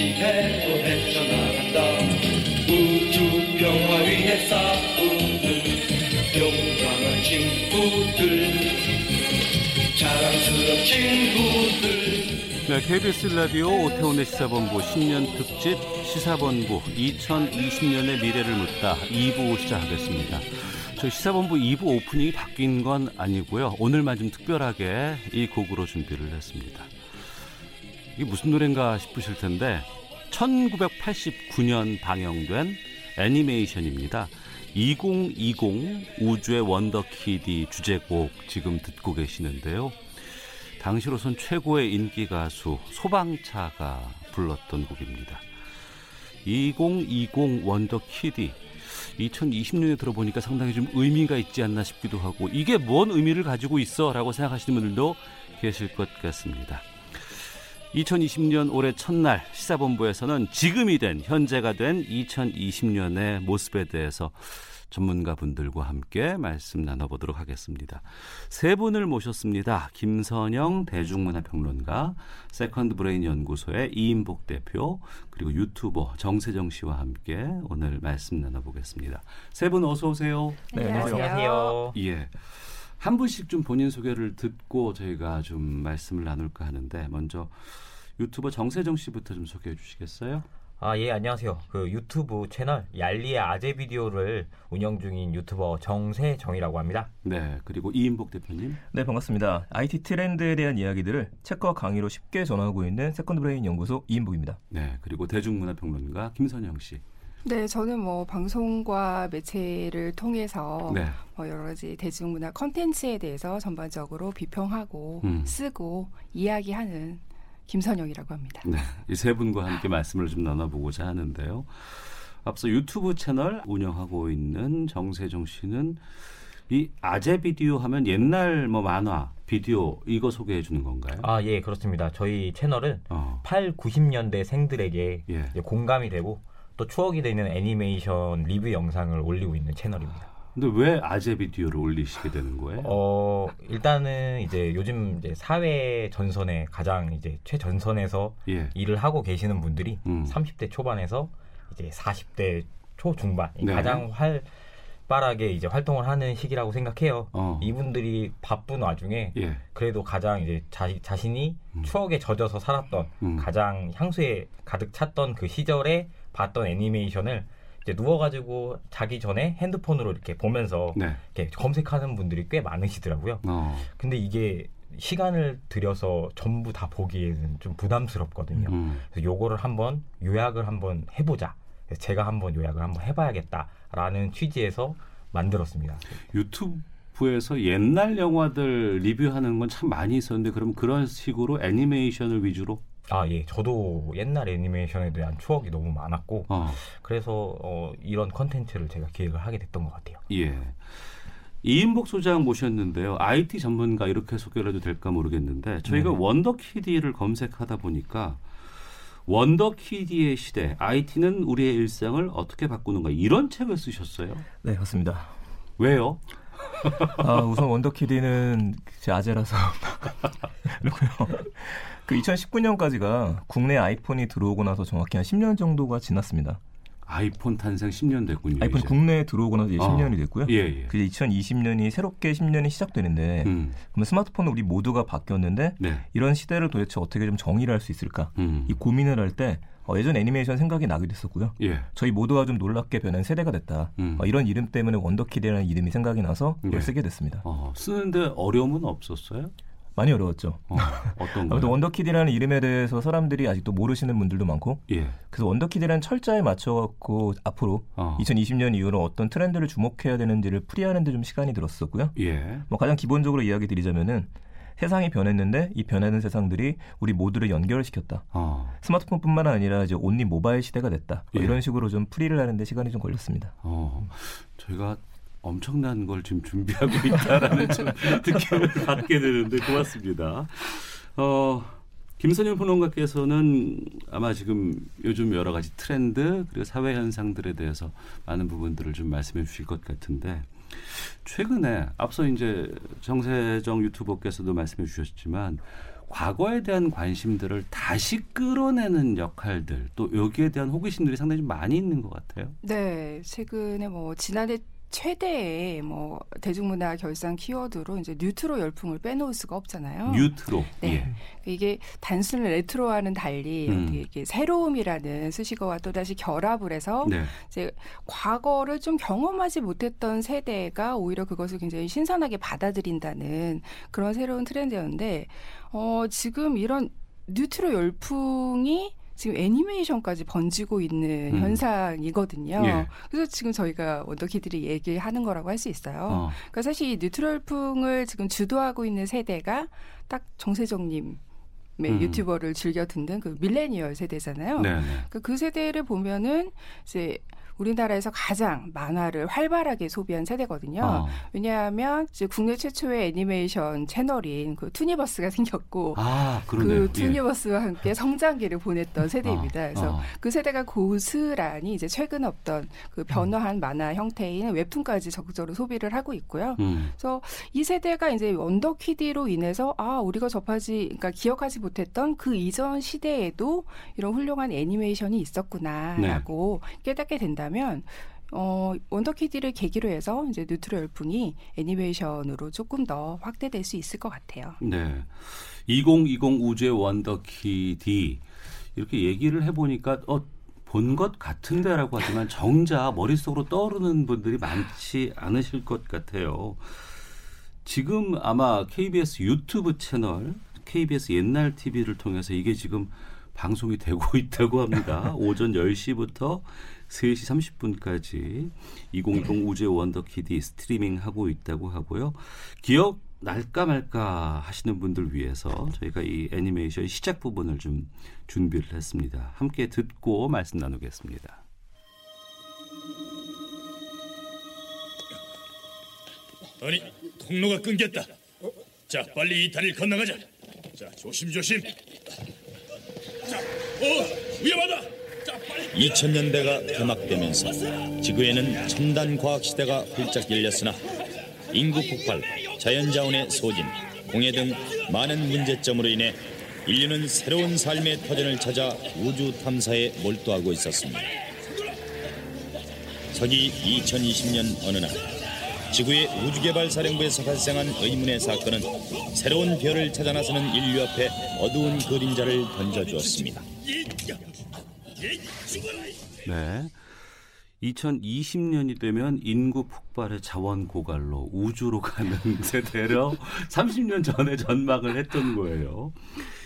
해도 헤쳐나간다 우주 평화 위해 싸우는 용감한 친구들 자랑스러운 친구들 네, KBS 라디오 오태훈의 시사본부 신년 특집 시사본부 2020년의 미래를 묻다 2부 시작하겠습니다. 저희 시사본부 2부 오프닝이 바뀐 건 아니고요. 오늘만 좀 특별하게 이 곡으로 준비를 했습니다. 이게 무슨 노래인가 싶으실 텐데 1989년 방영된 애니메이션입니다. 2020 우주의 원더키디 주제곡 지금 듣고 계시는데요. 당시로선 최고의 인기 가수 소방차가 불렀던 곡입니다. 2020 원더키디 2020년에 들어보니까 상당히 좀 의미가 있지 않나 싶기도 하고 이게 뭔 의미를 가지고 있어 라고 생각하시는 분들도 계실 것 같습니다. 2020년 올해 첫날 시사본부에서는 지금이 된 현재가 된 2020년의 모습에 대해서 전문가 분들과 함께 말씀 나눠보도록 하겠습니다. 세 분을 모셨습니다. 김선영 대중문화평론가, 세컨드 브레인 연구소의 이임복 대표, 그리고 유튜버 정세정 씨와 함께 오늘 말씀 나눠보겠습니다. 세 분 어서 오세요. 네, 안녕하세요. 예. 한 분씩 좀 본인 소개를 듣고 저희가 좀 말씀을 나눌까 하는데 먼저 유튜버 정세정 씨부터 좀 소개해 주시겠어요? 아, 예, 안녕하세요. 그 유튜브 채널 얄리의 아재 비디오를 운영 중인 유튜버 정세정이라고 합니다. 네, 그리고 이임복 대표님. 네, 반갑습니다. IT 트렌드에 대한 이야기들을 책과 강의로 쉽게 전하고 있는 세컨드 브레인 연구소 이임복입니다. 네, 그리고 대중문화평론가 김선영 씨. 네, 저는 뭐 방송과 매체를 통해서 네. 뭐 여러 가지 대중문화 컨텐츠에 대해서 전반적으로 비평하고 음. 쓰고 이야기하는 김선영이라고 합니다. 네, 이 세 분과 함께 말씀을 좀 나눠보고자 하는데요. 앞서 유튜브 채널 운영하고 있는 정세정 씨는 이 아재 비디오 하면 옛날 뭐 만화, 비디오 이거 소개해 주는 건가요? 아, 예, 그렇습니다. 저희 채널은 어, 8, 90년대 생들에게 예. 공감이 되고 또 추억이 되는 애니메이션 리뷰 영상을 올리고 있는 채널입니다. 근데 왜 아재 비디오를 올리시게 되는 거예요? 어, 일단은 이제 요즘 이제 사회 전선에 가장 이제 최전선에서 예. 일을 하고 계시는 분들이 음. 30대 초반에서 이제 40대 초중반 이 네. 가장 활발하게 이제 활동을 하는 시기라고 생각해요. 어. 이분들이 바쁜 와중에 예. 그래도 가장 이제 자, 자신이 음. 추억에 젖어서 살았던 음. 가장 향수에 가득 찼던 그 시절에 봤던 애니메이션을 이제 누워가지고 자기 전에 핸드폰으로 이렇게 보면서 네. 이렇게 검색하는 분들이 꽤 많으시더라고요. 어. 근데 이게 시간을 들여서 전부 다 보기에는 좀 부담스럽거든요. 음. 그래서 요거를 한번 요약을 한번 해보자. 제가 한번 요약을 한번 해봐야겠다라는 취지에서 만들었습니다. 유튜브에서 옛날 영화들 리뷰하는 건 참 많이 있었는데 그럼 그런 식으로 애니메이션을 위주로 아, 예. 저도 옛날 애니메이션에 대한 추억이 너무 많았고, 어. 그래서 어, 이런 컨텐츠를 제가 기획을 하게 됐던 것 같아요. 예. 이인복 소장 모셨는데요. IT 전문가 이렇게 소개를 해도 될까 모르겠는데 저희가 네. 원더키디를 검색하다 보니까 원더키디의 시대, IT는 우리의 일상을 어떻게 바꾸는가 이런 책을 쓰셨어요. 네, 맞습니다. 왜요? 아, 우선 원더키디는 제 아재라서 그렇고요. 그 2019년까지가 국내 아이폰이 들어오고 나서 정확히 한 10년 정도가 지났습니다. 아이폰 탄생 10년 됐군요. 아이폰. 국내에 들어오고 나서 이제 어. 10년이 됐고요. 예, 예. 그 2020년이 새롭게 10년이 시작되는데 음, 그러면 스마트폰은 우리 모두가 바뀌었는데 네. 이런 시대를 도대체 어떻게 좀 정의를 할 수 있을까? 음, 이 고민을 할때 어, 예전 애니메이션 생각이 나기도 했었고요. 예. 저희 모두가 좀 놀랍게 변한 세대가 됐다. 음. 어, 이런 이름 때문에 원더키드라는 이름이 생각이 나서 이걸 네. 쓰게 됐습니다. 어, 쓰는데 어려움은 없었어요? 많이 어려웠죠. 어, 어떤 아무튼? 원더키드라는 이름에 대해서 사람들이 아직도 모르시는 분들도 많고 예. 그래서 원더키드라는 철자에 맞춰갖고 앞으로 어. 2020년 이후로 어떤 트렌드를 주목해야 되는지를 풀이하는 데 좀 시간이 들었었고요. 예. 뭐 가장 기본적으로 이야기 드리자면은 세상이 변했는데 이 변하는 세상들이 우리 모두를 연결시켰다. 어. 스마트폰뿐만 아니라 이제 온리 모바일 시대가 됐다. 뭐 예. 이런 식으로 좀 풀이를 하는데 시간이 좀 걸렸습니다. 어, 저희가 엄청난 걸 지금 준비하고 있다라는 좀 느낌을 받게 되는데 고맙습니다. 어, 김선영 평론가께서는 아마 지금 요즘 여러 가지 트렌드 그리고 사회 현상들에 대해서 많은 부분들을 좀 말씀해 주실 것 같은데 최근에 앞서 이제 정세정 유튜버께서도 말씀해 주셨지만 과거에 대한 관심들을 다시 끌어내는 역할들 또 여기에 대한 호기심들이 상당히 좀 많이 있는 것 같아요. 네, 최근에 뭐 지난해 최대의 뭐 대중문화 결산 키워드로 이제 뉴트로 열풍을 빼놓을 수가 없잖아요. 뉴트로. 네. 예. 이게 단순 레트로와는 달리 음. 이게 새로움이라는 수식어와 또 다시 결합을 해서 네. 이제 과거를 좀 경험하지 못했던 세대가 오히려 그것을 굉장히 신선하게 받아들인다는 그런 새로운 트렌드였는데 어 지금 이런 뉴트로 열풍이 지금 애니메이션까지 번지고 있는 음. 현상이거든요. 예. 그래서 지금 저희가 원더키디를 얘기하는 거라고 할 수 있어요. 어. 그러니까 사실 이 뉴트로 열풍을 지금 주도하고 있는 세대가 딱 정세정님 의 음. 유튜브를 즐겨 듣는 그 밀레니얼 세대잖아요. 그러니까 그 세대를 보면은 이제 우리나라에서 가장 만화를 활발하게 소비한 세대거든요. 어. 왜냐하면 이제 국내 최초의 애니메이션 채널인 그 투니버스가 생겼고 아. 그 투니버스와 함께 성장기를 보냈던 세대입니다. 그래서 어. 그 세대가 고스란히 이제 최근 없던 그 변화한 만화 형태인 웹툰까지 적극적으로 소비를 하고 있고요. 음. 그래서 이 세대가 이제 원더키디로 인해서 아 우리가 접하지 그러니까 기억하지 못했던 그 이전 시대에도 이런 훌륭한 애니메이션이 있었구나라고 네. 깨닫게 된다 면 어 원더키디를 계기로 해서 이제 뉴트로 열풍이 애니메이션으로 조금 더 확대될 수 있을 것 같아요. 네. 2020 우주의 원더키디 이렇게 얘기를 해보니까 어, 본 것 같은데라고 하지만 정작 머릿속으로 떠오르는 분들이 많지 않으실 것 같아요. 지금 아마 KBS 유튜브 채널, KBS 옛날 TV를 통해서 이게 지금 방송이 되고 있다고 합니다. 오전 10시부터 3시 30분까지 2020 우주의 원더키디 스트리밍 하고 있다고 하고요. 기억 날까 말까 하시는 분들 위해서 저희가 이 애니메이션 시작 부분을 좀 준비를 했습니다. 함께 듣고 말씀 나누겠습니다. 아니 통로가 끊겼다. 자 빨리 이 다리를 건너가자. 자 조심 조심. 자, 어 위험하다. 자 빨리. 2000년대가 개막되면서 지구에는 첨단 과학 시대가 활짝 열렸으나 인구 폭발, 자연자원의 소진, 공해 등 많은 문제점으로 인해 인류는 새로운 삶의 터전을 찾아 우주 탐사에 몰두하고 있었습니다. 서기 2020년 어느 날 지구의 우주개발사령부에서 발생한 의문의 사건은 새로운 별을 찾아 나서는 인류 앞에 어두운 그림자를 던져주었습니다. 네. 2020년이 되면 인구 폭발의 자원 고갈로 우주로 가는 세대로 30년 전에 전망을 했던 거예요.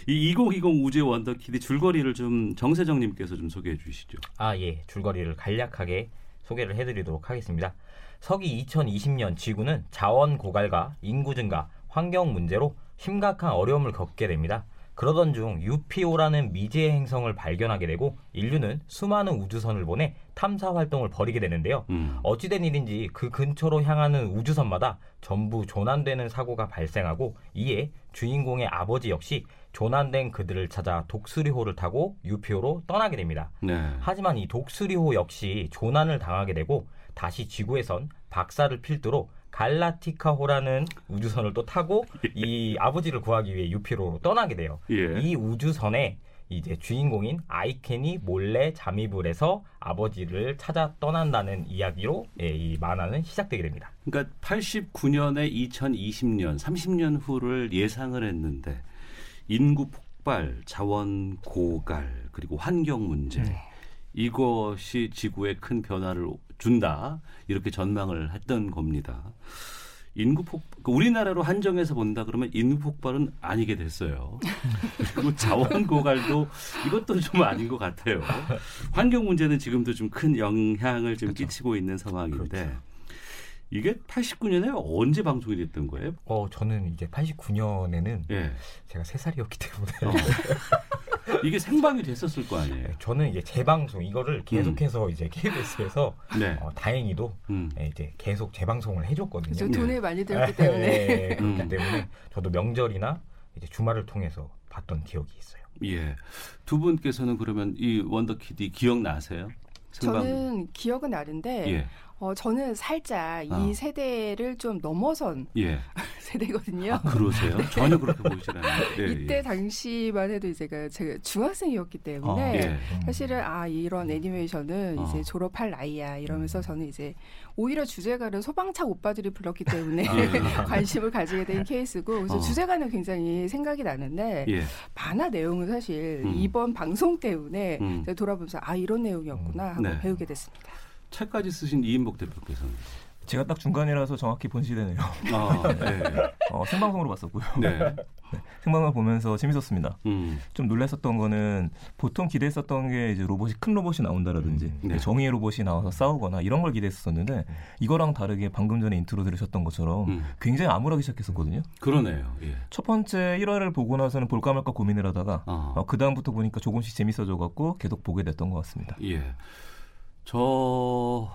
이 2020 우주의 원더키드 줄거리를 좀 정세정님께서 좀 소개해 주시죠. 아, 예. 줄거리를 간략하게 소개를 해드리도록 하겠습니다. 서기 2020년 지구는 자원 고갈과 인구 증가, 환경 문제로 심각한 어려움을 겪게 됩니다. 그러던 중 UPO라는 미지의 행성을 발견하게 되고 인류는 수많은 우주선을 보내 탐사 활동을 벌이게 되는데요. 음. 어찌된 일인지 그 근처로 향하는 우주선마다 전부 조난되는 사고가 발생하고 이에 주인공의 아버지 역시 조난된 그들을 찾아 독수리호를 타고 UPO로 떠나게 됩니다. 네. 하지만 이 독수리호 역시 조난을 당하게 되고 다시 지구에선 박사를 필두로 갈라티카호라는 우주선을 또 타고 이 아버지를 구하기 위해 유피로로 떠나게 돼요. 예. 이 우주선에 이제 주인공인 아이켄이 몰래 잠입을 해서 아버지를 찾아 떠난다는 이야기로 예, 이 만화는 시작되게 됩니다. 그러니까 89년에 2020년, 30년 후를 예상을 했는데 인구 폭발, 자원 고갈, 그리고 환경 문제 이것이 지구에 큰 변화를 준다 이렇게 전망을 했던 겁니다. 인구 폭그 우리나라로 한정해서 본다 그러면 인구 폭발은 아니게 됐어요. 그리고 자원 고갈도 이것도 좀 아닌 것 같아요. 환경 문제는 지금도 좀 큰 영향을 좀 끼치고 있는 상황인데 이게 89년에 언제 방송이 됐던 거예요? 어, 저는 이제 89년에는 예. 제가 3살이었기 때문에 어. 이게 생방이 됐었을 거 아니에요. 저는 이제 재방송 이거를 계속해서 이제 KBS에서 네. 어, 다행히도 음. 예, 이제 계속 재방송을 해줬거든요. 저 돈을 많이 들었기 예, 때문에 그렇기 음. 때문에 저도 명절이나 이제 주말을 통해서 봤던 기억이 있어요. 예. 두 분께서는 그러면 이 원더키디 기억나세요? 생방. 저는 기억은 나는데 예. 어, 저는 살짝 아. 이 세대를 좀 넘어선 예. 세대거든요. 아, 그러세요? 전혀 그렇게 보이지 않아요. 예, 이때 예. 당시만 해도 제가 제가 중학생이었기 아, 때문에 예. 사실은 아 이런 애니메이션은 어. 이제 졸업할 나이야 이러면서 저는 이제 오히려 주제가를 소방차 오빠들이 불렀기 때문에 예. 관심을 가지게 된 케이스고 그래서 어. 주제가는 굉장히 생각이 나는데 예. 만화 내용은 사실 음. 이번 방송 때문에 음. 돌아보면서 아 이런 내용이었구나 하고 네. 배우게 됐습니다. 책까지 쓰신 이인복 대표께서는 제가 딱 중간이라서 정확히 본 시대네요. 아, 예. 어, 생방송으로 봤었고요. 네. 생방송을 보면서 재밌었습니다. 음. 좀 놀랐었던 거는 보통 기대했었던 게 이제 로봇이 큰 로봇이 나온다라든지 네. 정의의 로봇이 나와서 싸우거나 이런 걸 기대했었는데 이거랑 다르게 방금 전에 인트로 들으셨던 것처럼 음. 굉장히 암울하기 시작했었거든요. 그러네요. 예. 첫 번째 1화를 보고 나서는 볼까 말까 고민을 하다가 어. 어, 그 다음부터 보니까 조금씩 재밌어져 갖고 계속 보게 됐던 것 같습니다. 예. 저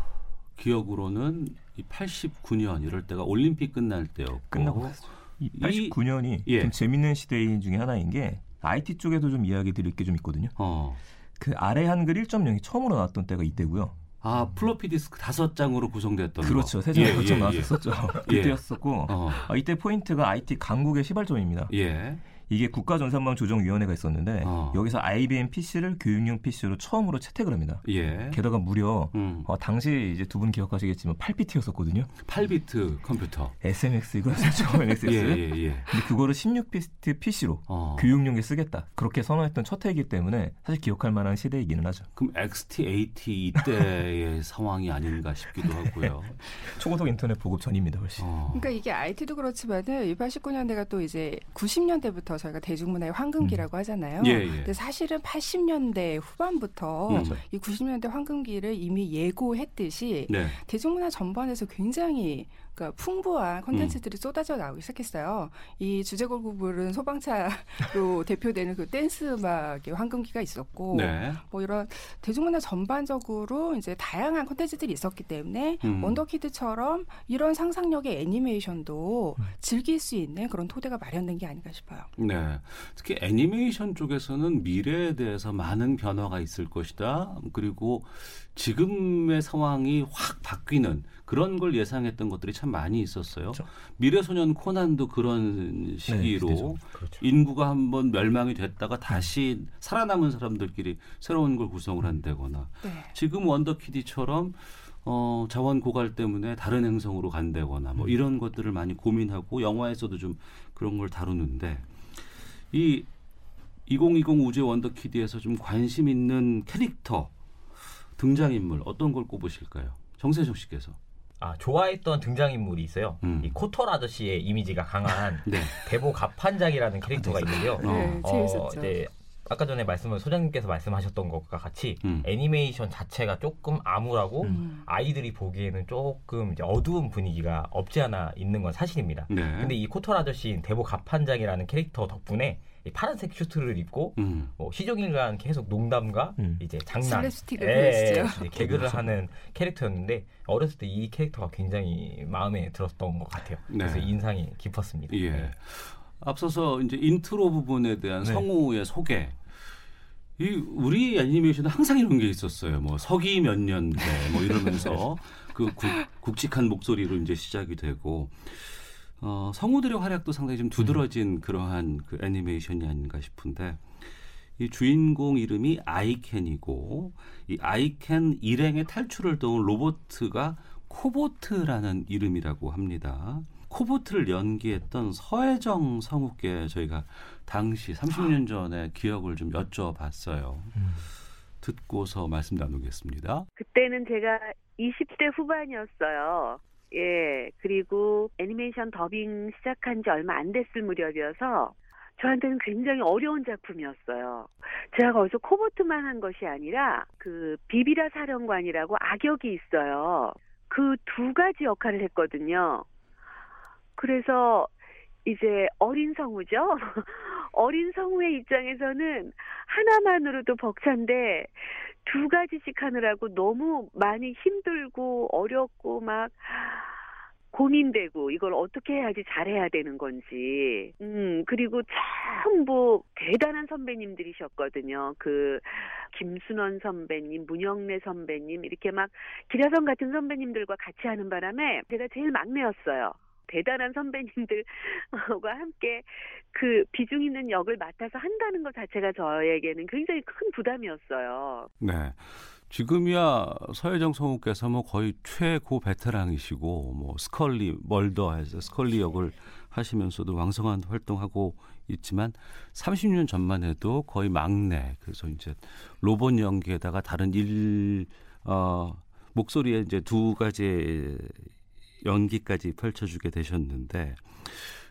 기억으로는 이 89년 이럴 때가 올림픽 끝날 때였고 끝나고 이 이- 89년이 예. 좀 재밌는 시대인 중에 하나인 게 IT 쪽에도 좀 이야기 드릴 게 좀 있거든요. 어. 그 아래아 한글 1.0이 처음으로 나왔던 때가 이때고요. 아, 플로피 디스크 다섯 장으로 구성됐던 그렇죠. 거. 세 예, 거쳐 예, 나왔었죠. 예. 그때였었고 어. 아, 이때 포인트가 IT 강국의 시발점입니다. 예. 이게 국가전산망 조정위원회가 있었는데 어. 여기서 IBM PC를 교육용 PC로 처음으로 채택을 합니다. 예. 게다가 무려 음. 어, 당시 이제 두 분 기억하시겠지만 8비트였었거든요. 8비트 컴퓨터. SMX 이거 처음 NXS. 예, 예, 예. 근데 그거를 16비트 PC로 어. 교육용에 쓰겠다. 그렇게 선언했던 첫 해이기 때문에 사실 기억할 만한 시대이기는 하죠. 그럼 XT, AT 이때의 상황이 아닌가 싶기도 하고요. 초고속 인터넷 보급 전입니다, 훨씬. 어. 그러니까 이게 IT도 그렇지만은 이 89년대가 또 이제 90년대부터 저희가 대중문화의 황금기라고 하잖아요. 예, 예. 근데 사실은 80년대 후반부터 음. 이 90년대 황금기를 이미 예고했듯이 네. 대중문화 전반에서 굉장히 그러니까 풍부한 음. 콘텐츠들이 쏟아져 나오기 시작했어요. 이 주제곡을 부른 소방차로 대표되는 그 댄스 음악의 황금기가 있었고 네. 뭐 이런 대중문화 전반적으로 이제 다양한 콘텐츠들이 있었기 때문에 음. 원더키드처럼 이런 상상력의 애니메이션도 즐길 수 있는 그런 토대가 마련된 게 아닌가 싶어요. 네. 특히 애니메이션 쪽에서는 미래에 대해서 많은 변화가 있을 것이다. 그리고 지금의 상황이 확 바뀌는 그런 걸 예상했던 것들이 참 많이 있었어요. 그렇죠. 미래소년 코난도 그런 시기로 시대죠. 그렇죠. 인구가 한번 멸망이 됐다가 다시 살아남은 사람들끼리 새로운 걸 구성을 한다거나 네. 지금 원더키디처럼 어, 자원 고갈 때문에 다른 행성으로 간다거나 뭐 이런 것들을 많이 고민하고 영화에서도 좀 그런 걸 다루는데 이 2020 우주 원더키디에서 좀 관심 있는 캐릭터 등장인물 어떤 걸 꼽으실까요? 정세정 씨께서. 아 좋아했던 등장인물이 있어요. 음. 이 코털 아저씨의 이미지가 강한 네. 대보 갑판장이라는 캐릭터가 있는데요. 네, 어, 재밌었죠. 이제 아까 전에 말씀을 소장님께서 말씀하셨던 것과 같이 음. 애니메이션 자체가 조금 암울하고 음. 아이들이 보기에는 조금 이제 어두운 분위기가 없지 않아 있는 건 사실입니다. 네. 근데 이 코털 아저씨인 대보 갑판장이라는 캐릭터 덕분에 이 파란색 슈트를 입고 음. 뭐 시종일관 계속 농담과 음. 이제 장난, 예, 개그를 하는 캐릭터였는데 어렸을 때 이 캐릭터가 굉장히 마음에 들었던 것 같아요. 네. 그래서 인상이 깊었습니다. 예. 네. 앞서서 이제 인트로 부분에 대한 네. 성우의 소개. 이 우리 애니메이션은 항상 이런 게 있었어요. 뭐 서기 몇 년대 뭐 이러면서 그 국, 굵직한 목소리로 이제 시작이 되고 어, 성우들의 활약도 상당히 좀 두드러진 그러한 그 애니메이션이 아닌가 싶은데 이 주인공 이름이 아이켄이고 이 아이켄 일행의 탈출을 도운 로보트가 코보트라는 이름이라고 합니다. 코보트를 연기했던 서혜정 성우께 저희가 당시 30년 전에 기억을 좀 여쭤봤어요. 듣고서 말씀 나누겠습니다. 그때는 제가 20대 후반이었어요. 예, 그리고 애니메이션 더빙 시작한 지 얼마 안 됐을 무렵이어서 저한테는 굉장히 어려운 작품이었어요. 제가 거기서 코보트만 한 것이 아니라 그 비비라 사령관이라고 악역이 있어요. 그 두 가지 역할을 했거든요. 그래서 이제 어린 성우죠. 어린 성우의 입장에서는 하나만으로도 벅찬데 두 가지씩 하느라고 너무 많이 힘들고 어렵고 막 고민되고 이걸 어떻게 해야지 잘해야 되는 건지. 음, 그리고 전부 대단한 선배님들이셨거든요. 그 김순원 선배님, 문영래 선배님 이렇게 막 기라성 같은 선배님들과 같이 하는 바람에 제가 제일 막내였어요. 대단한 선배님들과 함께 그 비중 있는 역을 맡아서 한다는 것 자체가 저에게는 굉장히 큰 부담이었어요. 네. 지금이야 서혜정 성우께서 뭐 거의 최고 베테랑이시고 뭐 스컬리 멀더해서 스컬리 역을 하시면서도 왕성한 활동하고 있지만 30년 전만 해도 거의 막내 그래서 이제 로봇 연기에다가 다른 일 어, 목소리에 이제 두 가지 연기까지 펼쳐주게 되셨는데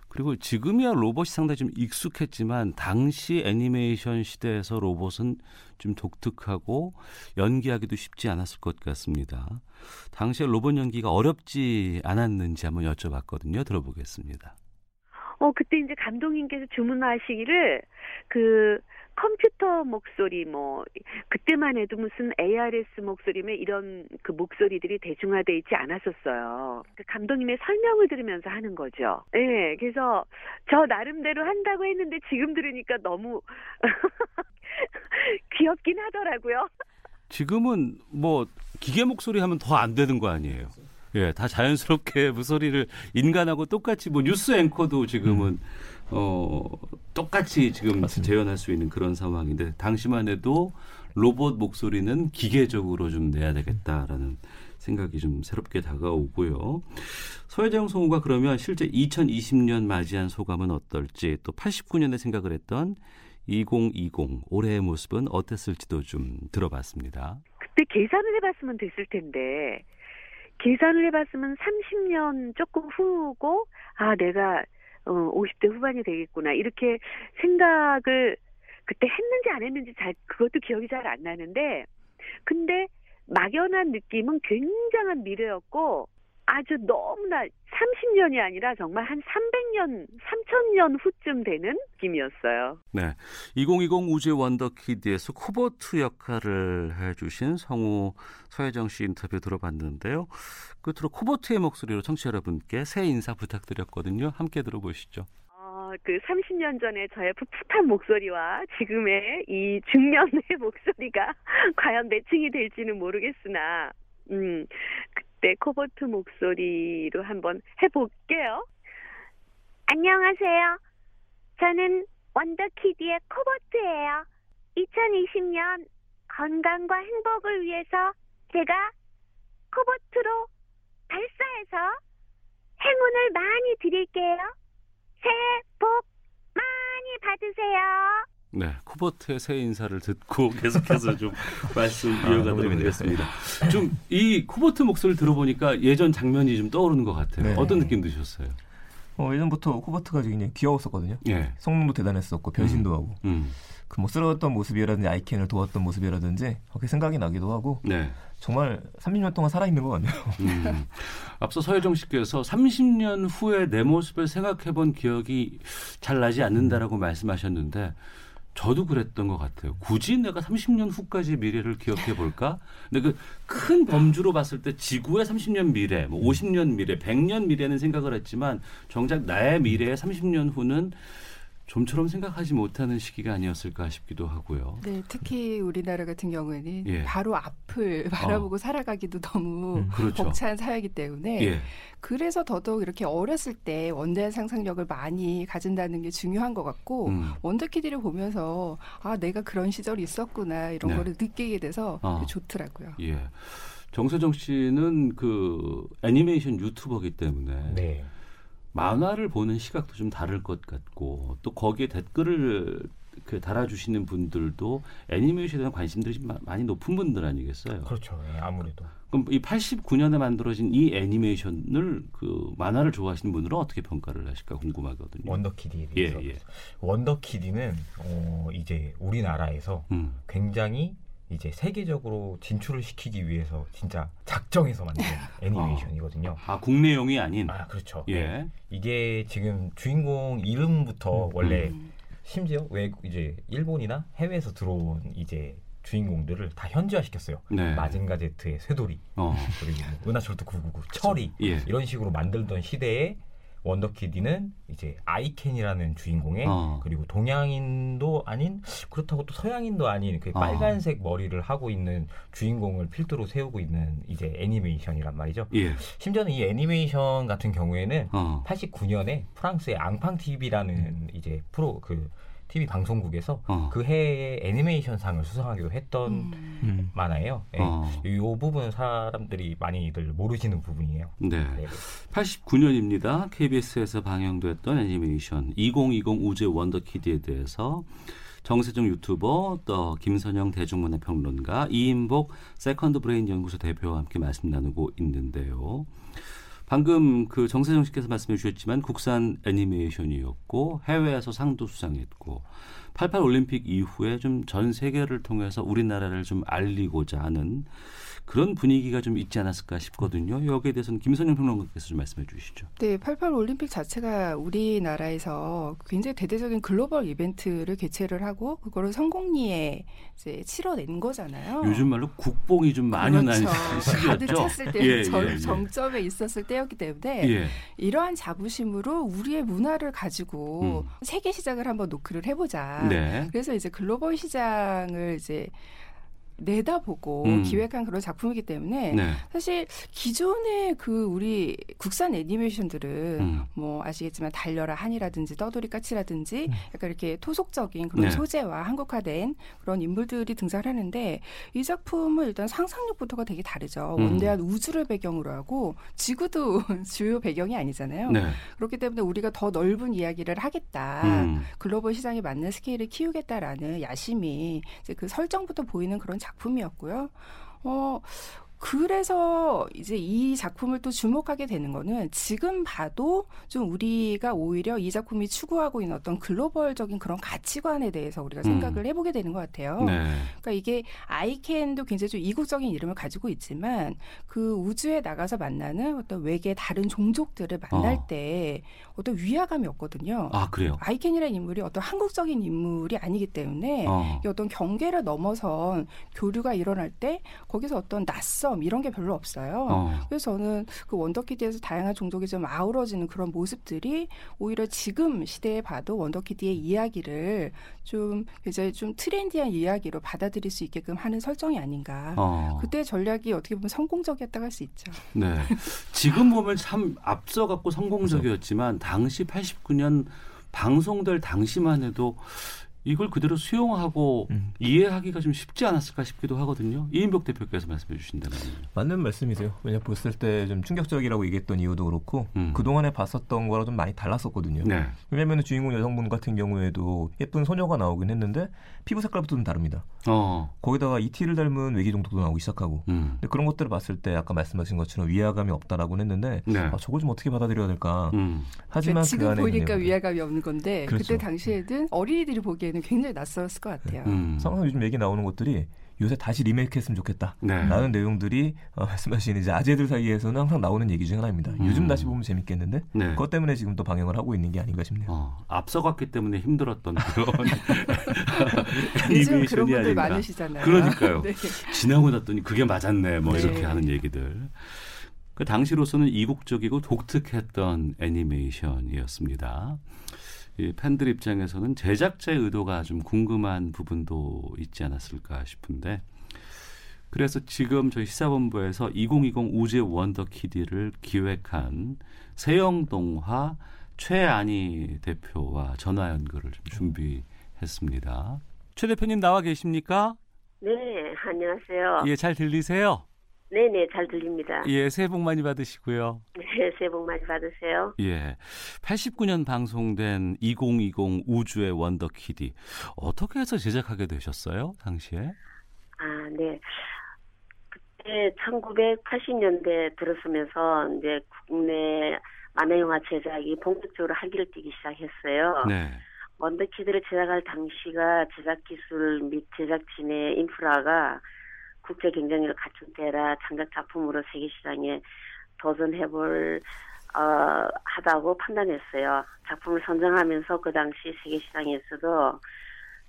그리고 지금이야 로봇이 상당히 좀 익숙했지만 당시 애니메이션 시대에서 로봇은 좀 독특하고 연기하기도 쉽지 않았을 것 같습니다. 당시에 로봇 연기가 어렵지 않았는지 한번 여쭤봤거든요. 들어보겠습니다. 어, 그때 이제 감독님께서 주문하시기를 그 컴퓨터 목소리 뭐 그때만 해도 무슨 ARS 목소리면 이런 그 목소리들이 대중화돼 있지 않았었어요. 그 감독님의 설명을 들으면서 하는 거죠. 예, 네, 그래서 저 나름대로 한다고 했는데 지금 들으니까 너무 귀엽긴 하더라고요. 지금은 뭐 기계 목소리 하면 더 안 되는 거 아니에요? 예, 다 자연스럽게 무소리를 인간하고 똑같이 뭐 뉴스 앵커도 지금은 음. 어 똑같이 지금 맞습니다. 재현할 수 있는 그런 상황인데 당시만 해도 로봇 목소리는 기계적으로 좀 내야 되겠다라는 생각이 좀 새롭게 다가오고요. 서혜정 성우가 그러면 실제 2020년 맞이한 소감은 어떨지 또 89년에 생각을 했던 2020 올해의 모습은 어땠을지도 좀 들어봤습니다. 그때 계산을 해봤으면 됐을 텐데 계산을 해봤으면 30년 조금 후고 아 내가 어 50대 후반이 되겠구나. 이렇게 생각을 그때 했는지 안 했는지 잘 그것도 기억이 잘 안 나는데 근데 막연한 느낌은 굉장한 미래였고 아주 너무나 30년이 아니라 정말 한 300년, 3000년 후쯤 되는 느낌이었어요. 네. 2020 우주 원더키디에서 코보트 역할을 해주신 성우 서혜정 씨 인터뷰 들어봤는데요. 끝으로 코보트의 목소리로 청취자 여러분께 새해 인사 부탁드렸거든요. 함께 들어보시죠. 어, 그 30년 전에 저의 풋풋한 목소리와 지금의 이 중년의 목소리가 과연 매칭이 될지는 모르겠으나, 음, 때 코보트 목소리로 한번 해볼게요. 안녕하세요. 저는 원더키디의 코보트예요. 2020년 건강과 행복을 위해서 제가 코보트로 발사해서 행운을 많이 드릴게요. 새해 복 많이 받으세요. 네, 코보트의 새해 인사를 듣고 계속해서 좀 말씀 아, 이어가도록 하겠습니다. 좀 이 코보트 목소리를 들어보니까 예전 장면이 좀 떠오르는 것 같아요. 네. 어떤 느낌 드셨어요? 어, 예전부터 쿠버트가 굉장히 귀여웠었거든요. 예. 성능도 대단했었고 변신도 음. 하고 음. 그뭐 쓰러졌던 모습이라든지 아이캔을 도왔던 모습이라든지 그렇게 생각이 나기도 하고 네. 정말 30년 동안 살아있는 것 같네요. 음. 앞서 서혜정 씨께서 30년 후에 내 모습을 생각해본 기억이 잘 나지 않는다라고 음. 말씀하셨는데 저도 그랬던 것 같아요. 굳이 내가 30년 후까지 미래를 기억해 볼까? 근데 그 큰 범주로 봤을 때 지구의 30년 미래, 뭐 50년 미래, 100년 미래는 생각을 했지만 정작 나의 미래의 30년 후는 좀처럼 생각하지 못하는 시기가 아니었을까 싶기도 하고요. 네, 특히 우리나라 같은 경우에는 예. 바로 앞을 바라보고 어. 살아가기도 너무 음, 그렇죠. 벅찬 사회이기 때문에 예. 그래서 더더욱 이렇게 어렸을 때 원대한 상상력을 많이 가진다는 게 중요한 것 같고 음. 원더키드를 보면서 아 내가 그런 시절이 있었구나 이런 네. 거를 느끼게 돼서 어. 좋더라고요. 예. 정세정 씨는 그 애니메이션 유튜버기 때문에 네. 만화를 보는 시각도 좀 다를 것 같고 또 거기에 댓글을 그 달아주시는 분들도 애니메이션에 대한 관심들이 많이 높은 분들 아니겠어요? 그렇죠. 예, 아무래도. 그럼 이 89년에 만들어진 이 애니메이션을 그 만화를 좋아하시는 분들은 어떻게 평가를 하실까 궁금하거든요. 원더키디에 대해서. 예, 예. 원더키디는 어, 이제 우리나라에서 음. 굉장히 이제 세계적으로 진출을 시키기 위해서 진짜 작정해서 만든 애니메이션이거든요. 아 국내용이 아닌. 아 그렇죠. 예. 네. 이게 지금 주인공 이름부터 음. 원래 음. 심지어 왜 이제 일본이나 해외에서 들어온 이제 주인공들을 다 현지화시켰어요. 네. 마징가 제트의 쇠돌이 어. 그리고 뭐 은하철도 999 철이 예. 이런 식으로 만들던 시대에 원더키디는 이제 아이켄이라는 주인공의 어. 그리고 동양인도 아닌 그렇다고 또 서양인도 아닌 그 어. 빨간색 머리를 하고 있는 주인공을 필두로 세우고 있는 이제 애니메이션이란 말이죠. 예. 심지어는 이 애니메이션 같은 경우에는 어. 89년에 프랑스의 앙팡 TV라는 이제 프로 그 TV 방송국에서 어. 그 해에 애니메이션상을 수상하기도 했던 음. 음. 만화예요. 네. 어. 이 부분은 사람들이 많이들 모르시는 부분이에요. 네. 네. 89년입니다. KBS에서 방영됐던 애니메이션 2020 우주 원더키드에 대해서 정세정 유튜버 또 김선영 대중문화평론가 이인복 세컨드 브레인 연구소 대표와 함께 말씀 나누고 있는데요. 방금 그 정세정 씨께서 말씀해 주셨지만 국산 애니메이션이었고 해외에서 상도 수상했고 88 올림픽 이후에 좀 전 세계를 통해서 우리나라를 좀 알리고자 하는 그런 분위기가 좀 있지 않았을까 싶거든요. 여기에 대해서는 김선영 평론가께서 좀 말씀해 주시죠. 네, 88 올림픽 자체가 우리나라에서 굉장히 대대적인 글로벌 이벤트를 개최를 하고 그거를 성공리에 이제 치러낸 거잖아요. 요즘 말로 국뽕이 좀 만연한 그렇죠. 시기였죠. 가득 찼을 때 예, 예, 예. 정점에 있었을 때였기 때문에 예. 이러한 자부심으로 우리의 문화를 가지고 음. 세계 시장을 한번 노크를 해보자. 네. 그래서 이제 글로벌 시장을 이제 내다보고 음. 기획한 그런 작품이기 때문에 네. 사실 기존의 그 우리 국산 애니메이션들은 음. 뭐 아시겠지만 달려라 한이라든지 떠돌이 까치라든지 음. 약간 이렇게 토속적인 그런 네. 소재와 한국화된 그런 인물들이 등장하는데 이 작품은 일단 상상력부터가 되게 다르죠. 음. 원대한 우주를 배경으로 하고 지구도 주요 배경이 아니잖아요. 네. 그렇기 때문에 우리가 더 넓은 이야기를 하겠다. 음. 글로벌 시장에 맞는 스케일을 키우겠다라는 야심이 이제 그 설정부터 보이는 그런 작품이었고요. 어, 그래서 이제 이 작품을 또 주목하게 되는 거는 지금 봐도 좀 우리가 오히려 이 작품이 추구하고 있는 어떤 글로벌적인 그런 가치관에 대해서 우리가 생각을 음. 해보게 되는 것 같아요. 네. 그러니까 이게 아이캔도 굉장히 좀 이국적인 이름을 가지고 있지만 그 우주에 나가서 만나는 어떤 외계 다른 종족들을 만날 어. 때 어떤 위화감이 없거든요. 아 그래요? 아이캔이라는 인물이 어떤 한국적인 인물이 아니기 때문에 어. 어떤 경계를 넘어선 교류가 일어날 때 거기서 어떤 낯선 점 이런 게 별로 없어요. 어. 그래서 저는 그 원더키드에서 다양한 종족이 좀 어우러지는 그런 모습들이 오히려 지금 시대에 봐도 원더키드의 이야기를 좀 굉장히 좀 트렌디한 이야기로 받아들일 수 있게끔 하는 설정이 아닌가. 어. 그때 전략이 어떻게 보면 성공적이었다고 할 수 있죠. 네. 지금 보면 참 앞서갖고 성공적이었지만 당시 89년 방송될 당시만 해도 이걸 그대로 수용하고 음. 이해하기가 좀 쉽지 않았을까 싶기도 하거든요. 이인복 대표께서 말씀해 주신다면. 맞는 말씀이세요. 왜냐 봤을 때 좀 충격적이라고 얘기했던 이유도 그렇고 음. 그 동안에 봤었던 거랑 좀 많이 달랐었거든요. 네. 왜냐하면 주인공 여성분 같은 경우에도 예쁜 소녀가 나오긴 했는데 피부 색깔부터 좀 다릅니다. 어. 거기다가 이티를 닮은 외기 종족도 나오기 시작하고 음. 근데 그런 것들을 봤을 때 아까 말씀하신 것처럼 위화감이 없다라고 했는데 네. 아, 저걸 좀 어떻게 받아들여야 될까. 음. 하지만 그 지금 그 보니까 위화감이 없는 건데 그렇죠. 그때 당시에는 어린이들이 보기에는 보기에는 굉장히 낯설었을 것 같아요. 음. 상상 요즘 얘기 나오는 것들이 요새 다시 리메이크했으면 좋겠다. 네. 라는 내용들이 어, 말씀하신 이제 아재들 사이에서는 항상 나오는 얘기 중 하나입니다. 음. 요즘 다시 보면 재밌겠는데 네. 그것 때문에 지금 또 방영을 하고 있는 게 아닌가 싶네요. 어, 앞서갔기 때문에 힘들었던 그런 요즘 그런 분들 아닌가. 많으시잖아요. 그러니까요. 네. 지나고 났더니 그게 맞았네. 뭐 네. 이렇게 하는 얘기들. 그 당시로서는 이국적이고 독특했던 애니메이션이었습니다. 이 팬들 입장에서는 제작자의 의도가 좀 궁금한 부분도 있지 않았을까 싶은데 그래서 지금 저희 시사본부에서 2020 우주의 원더키디를 기획한 세영동화 최안희 대표와 전화 연결을 좀 준비했습니다. 최 대표님 나와 계십니까? 네, 안녕하세요. 예, 잘 들리세요? 네네, 잘 들립니다. 예, 새해 복 많이 받으시고요. 네, 새해 복 많이 받으세요. 예. 89년 방송된 2020 우주의 원더키디. 어떻게 해서 제작하게 되셨어요, 당시에? 아, 네. 그때 1980년대 들었으면서 이제 국내 만화영화 제작이 본격적으로 활기를 띠기 시작했어요. 네. 원더키드를 제작할 당시가 제작 기술 및 제작진의 인프라가 국제 경쟁력을 갖춘 때라 창작 작품으로 세계 시장에 도전해볼 어, 하다고 판단했어요. 작품을 선정하면서 그 당시 세계 시장에서도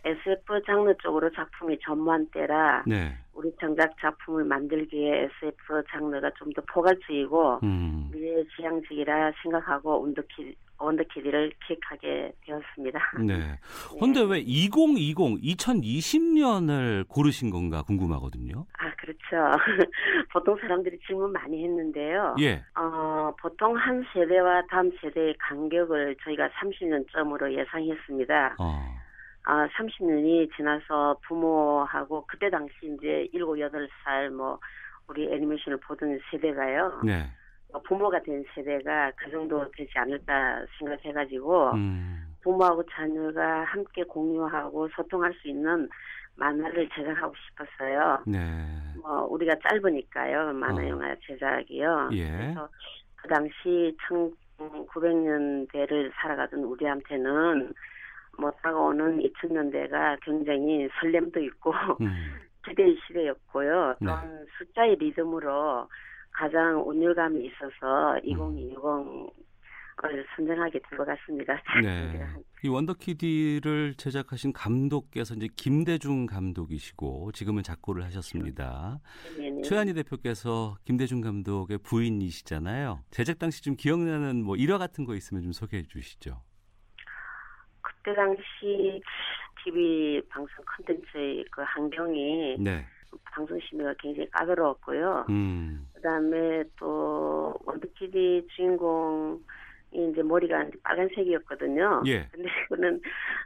SF 장르 쪽으로 작품이 전무한 때라 네. 우리 정작 작품을 만들기에 SF 장르가 좀 더 포괄적이고 음. 미래 지향적이라 생각하고 원더키 원더키드를 기획하게 되었습니다. 네. 그런데 네. 왜 2020, 2020년을 고르신 건가 궁금하거든요. 아 그렇죠. 보통 사람들이 질문 많이 했는데요. 예. 어, 보통 한 세대와 다음 세대의 간격을 저희가 30년점으로 예상했습니다. 어. 아, 30년이 지나서 부모하고 그때 당시 이제 7, 8살 뭐 우리 애니메이션을 보던 세대가요. 네. 어, 부모가 된 세대가 그 정도 되지 않을까 생각해가지고 음. 부모하고 자녀가 함께 공유하고 소통할 수 있는 만화를 제작하고 싶었어요. 네. 뭐 우리가 짧으니까요 만화 어. 영화 제작이요. 예. 그래서 그 당시 1900년대를 살아가던 우리한테는 뭐 다가오는 2000년대가 굉장히 설렘도 있고 음. 기대의 시대였고요. 네. 또한 숫자의 리듬으로 가장 온율감이 있어서 2020을 선정하게 된 것 같습니다. 네. 이 원더키디를 제작하신 감독께서 이제 김대중 감독이시고 지금은 작고를 하셨습니다. 네네. 최한희 대표께서 김대중 감독의 부인이시잖아요. 제작 당시 좀 기억나는 뭐 일화 같은 거 있으면 좀 소개해 주시죠. 그때 당시 TV 방송 컨텐츠의 그 환경이 네. 방송 심의가 굉장히 까다로웠고요. 음. 그다음에 또 원더키디 주인공 이 이제 머리가 빨간색이었거든요. 예. 근데 그는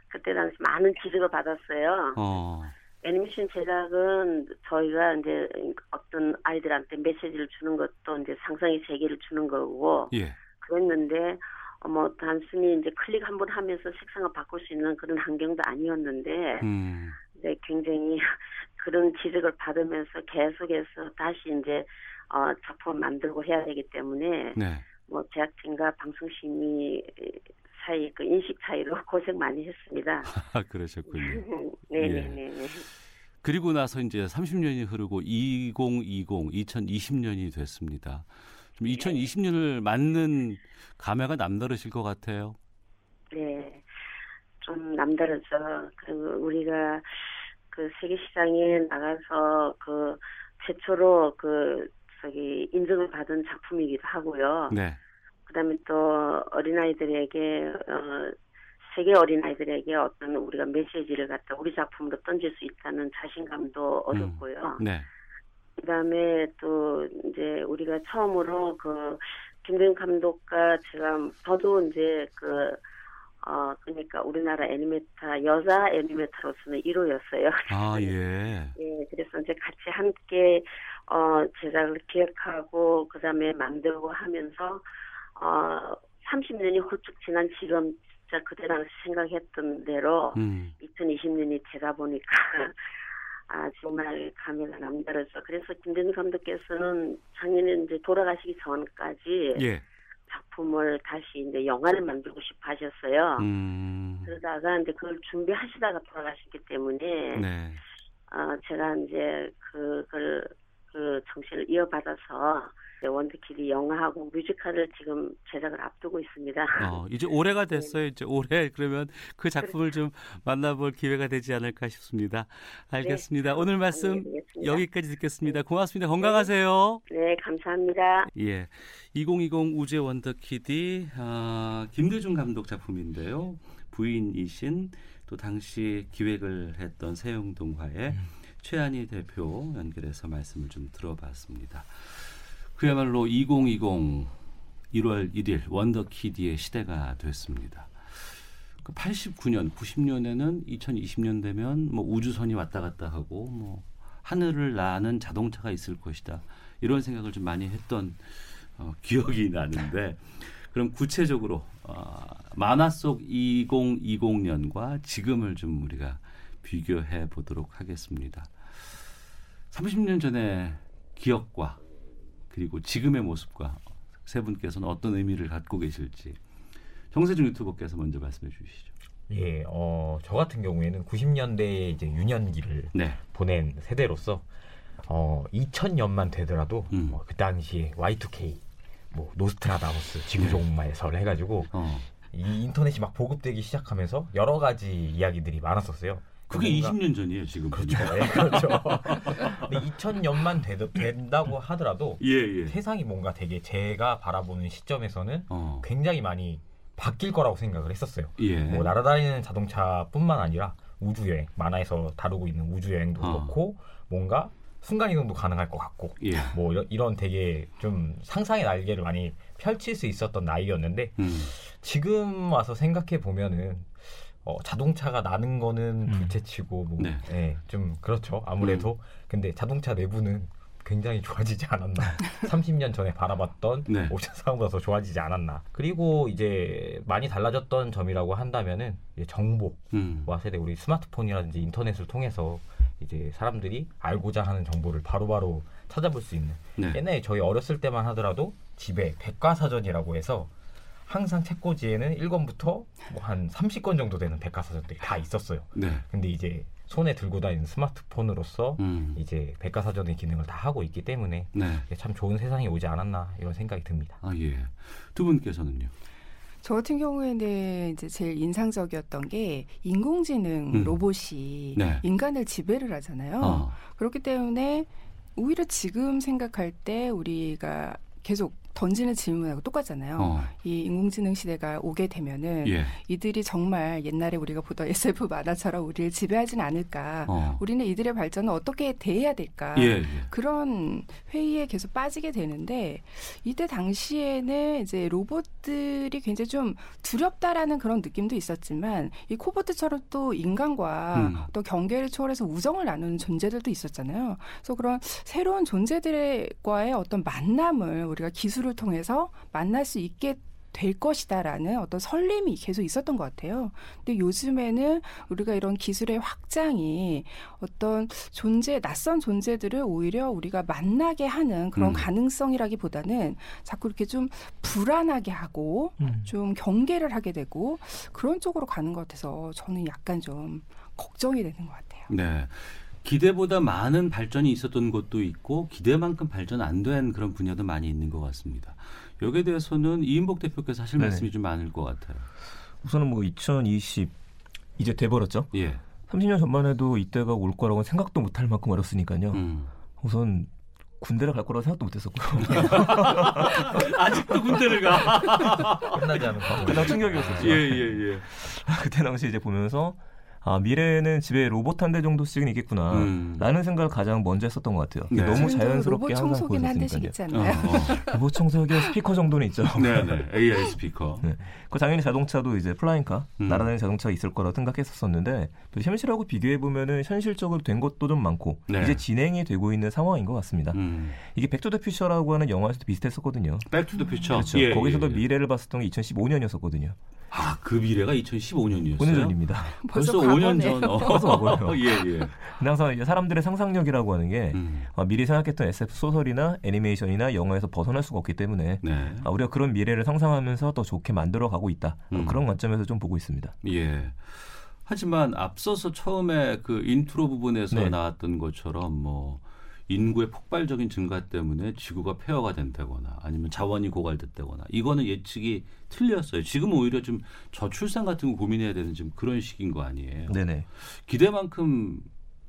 그때 당시 많은 지적을 받았어요. 어. 애니메이션 제작은 저희가 이제 어떤 아이들한테 메시지를 주는 것도 이제 상상의 세계를 주는 거고 예. 그랬는데 어, 뭐 단순히 이제 클릭 한 번 하면서 색상을 바꿀 수 있는 그런 환경도 아니었는데 음. 이제 굉장히 그런 지적을 받으면서 계속해서 다시 이제 어, 작품을 만들고 해야 되기 때문에 네. 뭐 제작진과 방송심의 사이 그 인식 차이로 고생 많이 했습니다. 그러셨군요. 네, 네, 네, 네. 그리고 나서 이제 30년이 흐르고 2020, 2020년이 됐습니다. 좀 2020년을 맞는 감회가 남다르실 것 같아요. 네, 좀 남다르죠. 그 우리가 그 세계 시장에 나가서 그 최초로 그 저기 인증을 받은 작품이기도 하고요. 네. 그다음에 또 어린아이들에게 어 세계 어린아이들에게 어떤 우리가 메시지를 갖다 우리 작품으로 던질 수 있다는 자신감도 얻었고요. 음, 네. 그다음에 또 이제 우리가 처음으로 그 김대중 감독과 제가 저도 이제 그 어, 그러니까 우리나라 애니메이터, 여자 애니메이터로서는 1호였어요. 아, 예. 예, 그래서 이제 같이 함께, 어, 제작을 기획하고, 그 다음에 만들고 하면서, 어, 30년이 훌쩍 지난 지금 진짜 그때 당시 생각했던 대로, 음. 2020년이 되다 보니까, 아, 정말 감회가 남다르죠. 그래서 김대중 감독께서는 작년에 이제 돌아가시기 전까지, 예. 작품을 다시 이제 영화를 만들고 싶어 하셨어요. 음. 그러다가 이제 그걸 준비하시다가 돌아가셨기 때문에 네. 어, 제가 이제 그걸 그 정신을 이어받아서 원더키드 영화하고 뮤지컬을 지금 제작을 앞두고 있습니다. 어, 이제 올해가 네. 됐어요. 네. 이제 올해 그러면 그 작품을 그렇죠. 좀 만나볼 기회가 되지 않을까 싶습니다. 알겠습니다. 네. 오늘 말씀 네, 여기까지 듣겠습니다. 고맙습니다. 건강하세요. 네, 감사합니다. 예, 2020 우주 원더키드 어, 김대중 감독 작품인데요. 부인이신 또 당시 기획을 했던 세용동화의 음. 최한희 대표 연결해서 말씀을 좀 들어봤습니다. 그야말로 2020 1월 1일 원더키디의 시대가 됐습니다. 89년, 그 90년에는 2020년 되면 뭐 우주선이 왔다 갔다 하고 뭐 하늘을 나는 자동차가 있을 것이다. 이런 생각을 좀 많이 했던 어, 기억이 나는데 그럼 구체적으로 어, 만화 속 2020년과 지금을 좀 우리가 비교해 보도록 하겠습니다. 30년 전의 기억과 그리고 지금의 모습과 세 분께서는 어떤 의미를 갖고 계실지 정세정 유튜버께서 먼저 말씀해 주시죠. 예, 어, 저 같은 경우에는 90년대에 이제 유년기를 네. 보낸 세대로서 어, 2000년만 되더라도 음. 뭐, 그 당시에 Y2K, 뭐 노스트라다무스, 지구종말설 네. 해가지고 어. 이 인터넷이 막 보급되기 시작하면서 여러 가지 이야기들이 많았었어요. 그게 20년 전이에요 지금. 그렇죠. 네, 그렇죠. 근데 2000년만 되, 된다고 하더라도 예, 예. 세상이 뭔가 되게 제가 바라보는 시점에서는 어. 굉장히 많이 바뀔 거라고 생각을 했었어요. 예. 뭐 날아다니는 자동차뿐만 아니라 우주 여행 만화에서 다루고 있는 우주 여행도 어. 그렇고 뭔가 순간 이동도 가능할 것 같고 예. 뭐 이런, 이런, 되게 좀 상상의 날개를 많이 펼칠 수 있었던 나이였는데 음. 지금 와서 생각해 보면은 어, 자동차가 나는 거는 음. 둘째치고 뭐, 네. 네. 좀 그렇죠 아무래도 음. 근데 자동차 내부는 굉장히 좋아지지 않았나 30년 전에 바라봤던 네. 오션 상보다 더 좋아지지 않았나 그리고 이제 많이 달라졌던 점이라고 한다면은 이제 정보와 음. 세대 우리 스마트폰이라든지 인터넷을 통해서 이제 사람들이 알고자 하는 정보를 바로바로 바로 찾아볼 수 있는 네. 옛날에 저희 어렸을 때만 하더라도 집에 백과사전이라고 해서 항상 책꽂이에는 1권부터 뭐 한 30권 정도 되는 백과사전들이 다 있었어요. 네. 근데 이제 손에 들고 다니는 스마트폰으로서 음. 이제 백과사전의 기능을 다 하고 있기 때문에 네. 참 좋은 세상이 오지 않았나 이런 생각이 듭니다. 아 예. 두 분께서는요? 저 같은 경우에는 이제 제일 인상적이었던 게 인공지능 음. 로봇이 네. 인간을 지배를 하잖아요. 어. 그렇기 때문에 오히려 지금 생각할 때 우리가 계속 던지는 질문하고 똑같잖아요. 어. 이 인공지능 시대가 오게 되면은 예. 이들이 정말 옛날에 우리가 보던 SF 만화처럼 우리를 지배하진 않을까. 어. 우리는 이들의 발전을 어떻게 대해야 될까. 예, 예. 그런 회의에 계속 빠지게 되는데 이때 당시에는 이제 로봇들이 굉장히 좀 두렵다라는 그런 느낌도 있었지만 이 코보트처럼 또 인간과 음. 또 경계를 초월해서 우정을 나누는 존재들도 있었잖아요. 그래서 그런 새로운 존재들과의 어떤 만남을 우리가 기술 기술을 통해서 만날 수 있게 될 것이다라는 어떤 설렘이 계속 있었던 것 같아요. 근데 요즘에는 우리가 이런 기술의 확장이 어떤 존재, 낯선 존재들을 오히려 우리가 만나게 하는 그런 음. 가능성이라기보다는 자꾸 이렇게 좀 불안하게 하고 음. 좀 경계를 하게 되고 그런 쪽으로 가는 것 같아서 저는 약간 좀 걱정이 되는 것 같아요. 네. 기대보다 많은 발전이 있었던 곳도 있고 기대만큼 발전 안 된 그런 분야도 많이 있는 것 같습니다. 여기에 대해서는 이인복 대표께서 하실 네. 말씀이 좀 많을 것 같아요. 우선은 뭐 2020 이제 돼버렸죠. 예. 30년 전만 해도 이때가 올 거라고는 생각도 못할 만큼 어렵으니까요. 음. 우선 군대를 갈 거라고 생각도 못했었고요. 아직도 군대를 가. 끝나지 않은 거. 그냥 충격이었었죠. 예, 예, 예. 그때 당시 이제 보면서 아, 미래에는 집에 로봇 한 대 정도씩은 있겠구나. 음. 라는 생각을 가장 먼저 했었던 것 같아요. 네. 너무 자연스럽게 항상 보였으니까요. 어, 어. 로봇 청소기 스피커 정도는 있죠. 네, 네. AI 스피커. 네. 그 당연히 자동차도 이제 flying car, 음. 날아다니는 자동차가 있을 거라고 생각했었었는데 또 현실하고 비교해 보면은 현실적으로 된 것도 좀 많고 네. 이제 진행이 되고 있는 상황인 것 같습니다. 음. 이게 백투더 퓨처라고 하는 영화에서도 비슷했었거든요. 백투더 퓨처. 그렇죠. 예, 거기서도 예, 예. 미래를 봤었던 게 2015년이었었거든요. 아, 그 미래가 2015년이었어요. 5년 전입니다. 벌써, 벌써 5년 전. 어. 벌써 와버려요. 예, 예. 항상 이제 사람들의 상상력이라고 하는 게 음. 아, 미리 생각했던 SF 소설이나 애니메이션이나 영화에서 벗어날 수가 없기 때문에 네. 아, 우리가 그런 미래를 상상하면서 더 좋게 만들어 가고 있다. 음. 그런 관점에서 좀 보고 있습니다. 예. 하지만 앞서서 처음에 그 인트로 부분에서 네. 나왔던 것처럼 뭐 인구의 폭발적인 증가 때문에 지구가 폐허가 된다거나 아니면 자원이 고갈됐다거나 이거는 예측이 틀렸어요. 지금 오히려 좀 저출산 같은 거 고민해야 되는 좀 그런 시기인 거 아니에요. 네네. 기대만큼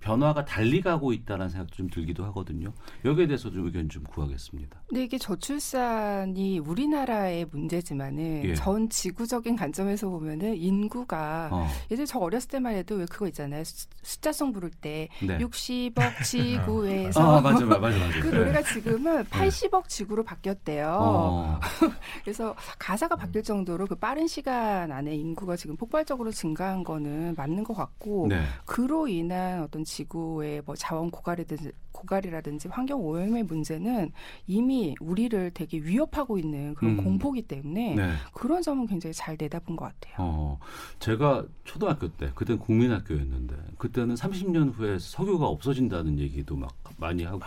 변화가 달리 가고 있다는 생각도 좀 들기도 하거든요. 여기에 대해서 좀 의견 좀 구하겠습니다. 네, 이게 저출산이 우리나라의 문제지만은 예. 전 지구적인 관점에서 보면은 인구가 어. 예전에 저 어렸을 때만 해도 왜 그거 있잖아요. 숫자성 부를 때 네. 60억 지구에서 아, 맞아, 맞아, 맞아, 맞아. 그 노래가 지금은 80억 지구로 바뀌었대요. 어. 그래서 가사가 바뀔 정도로 그 빠른 시간 안에 인구가 지금 폭발적으로 증가한 거는 맞는 것 같고 네. 그로 인한 어떤 지구의 뭐 자원 고갈이든지 고갈이라든지 환경 오염의 문제는 이미 우리를 되게 위협하고 있는 그런 음. 공포기 때문에 네. 그런 점은 굉장히 잘 내다본 것 같아요. 어, 제가 초등학교 때 그때는 국민학교였는데 그때는 30년 후에 석유가 없어진다는 얘기도 막 많이 하고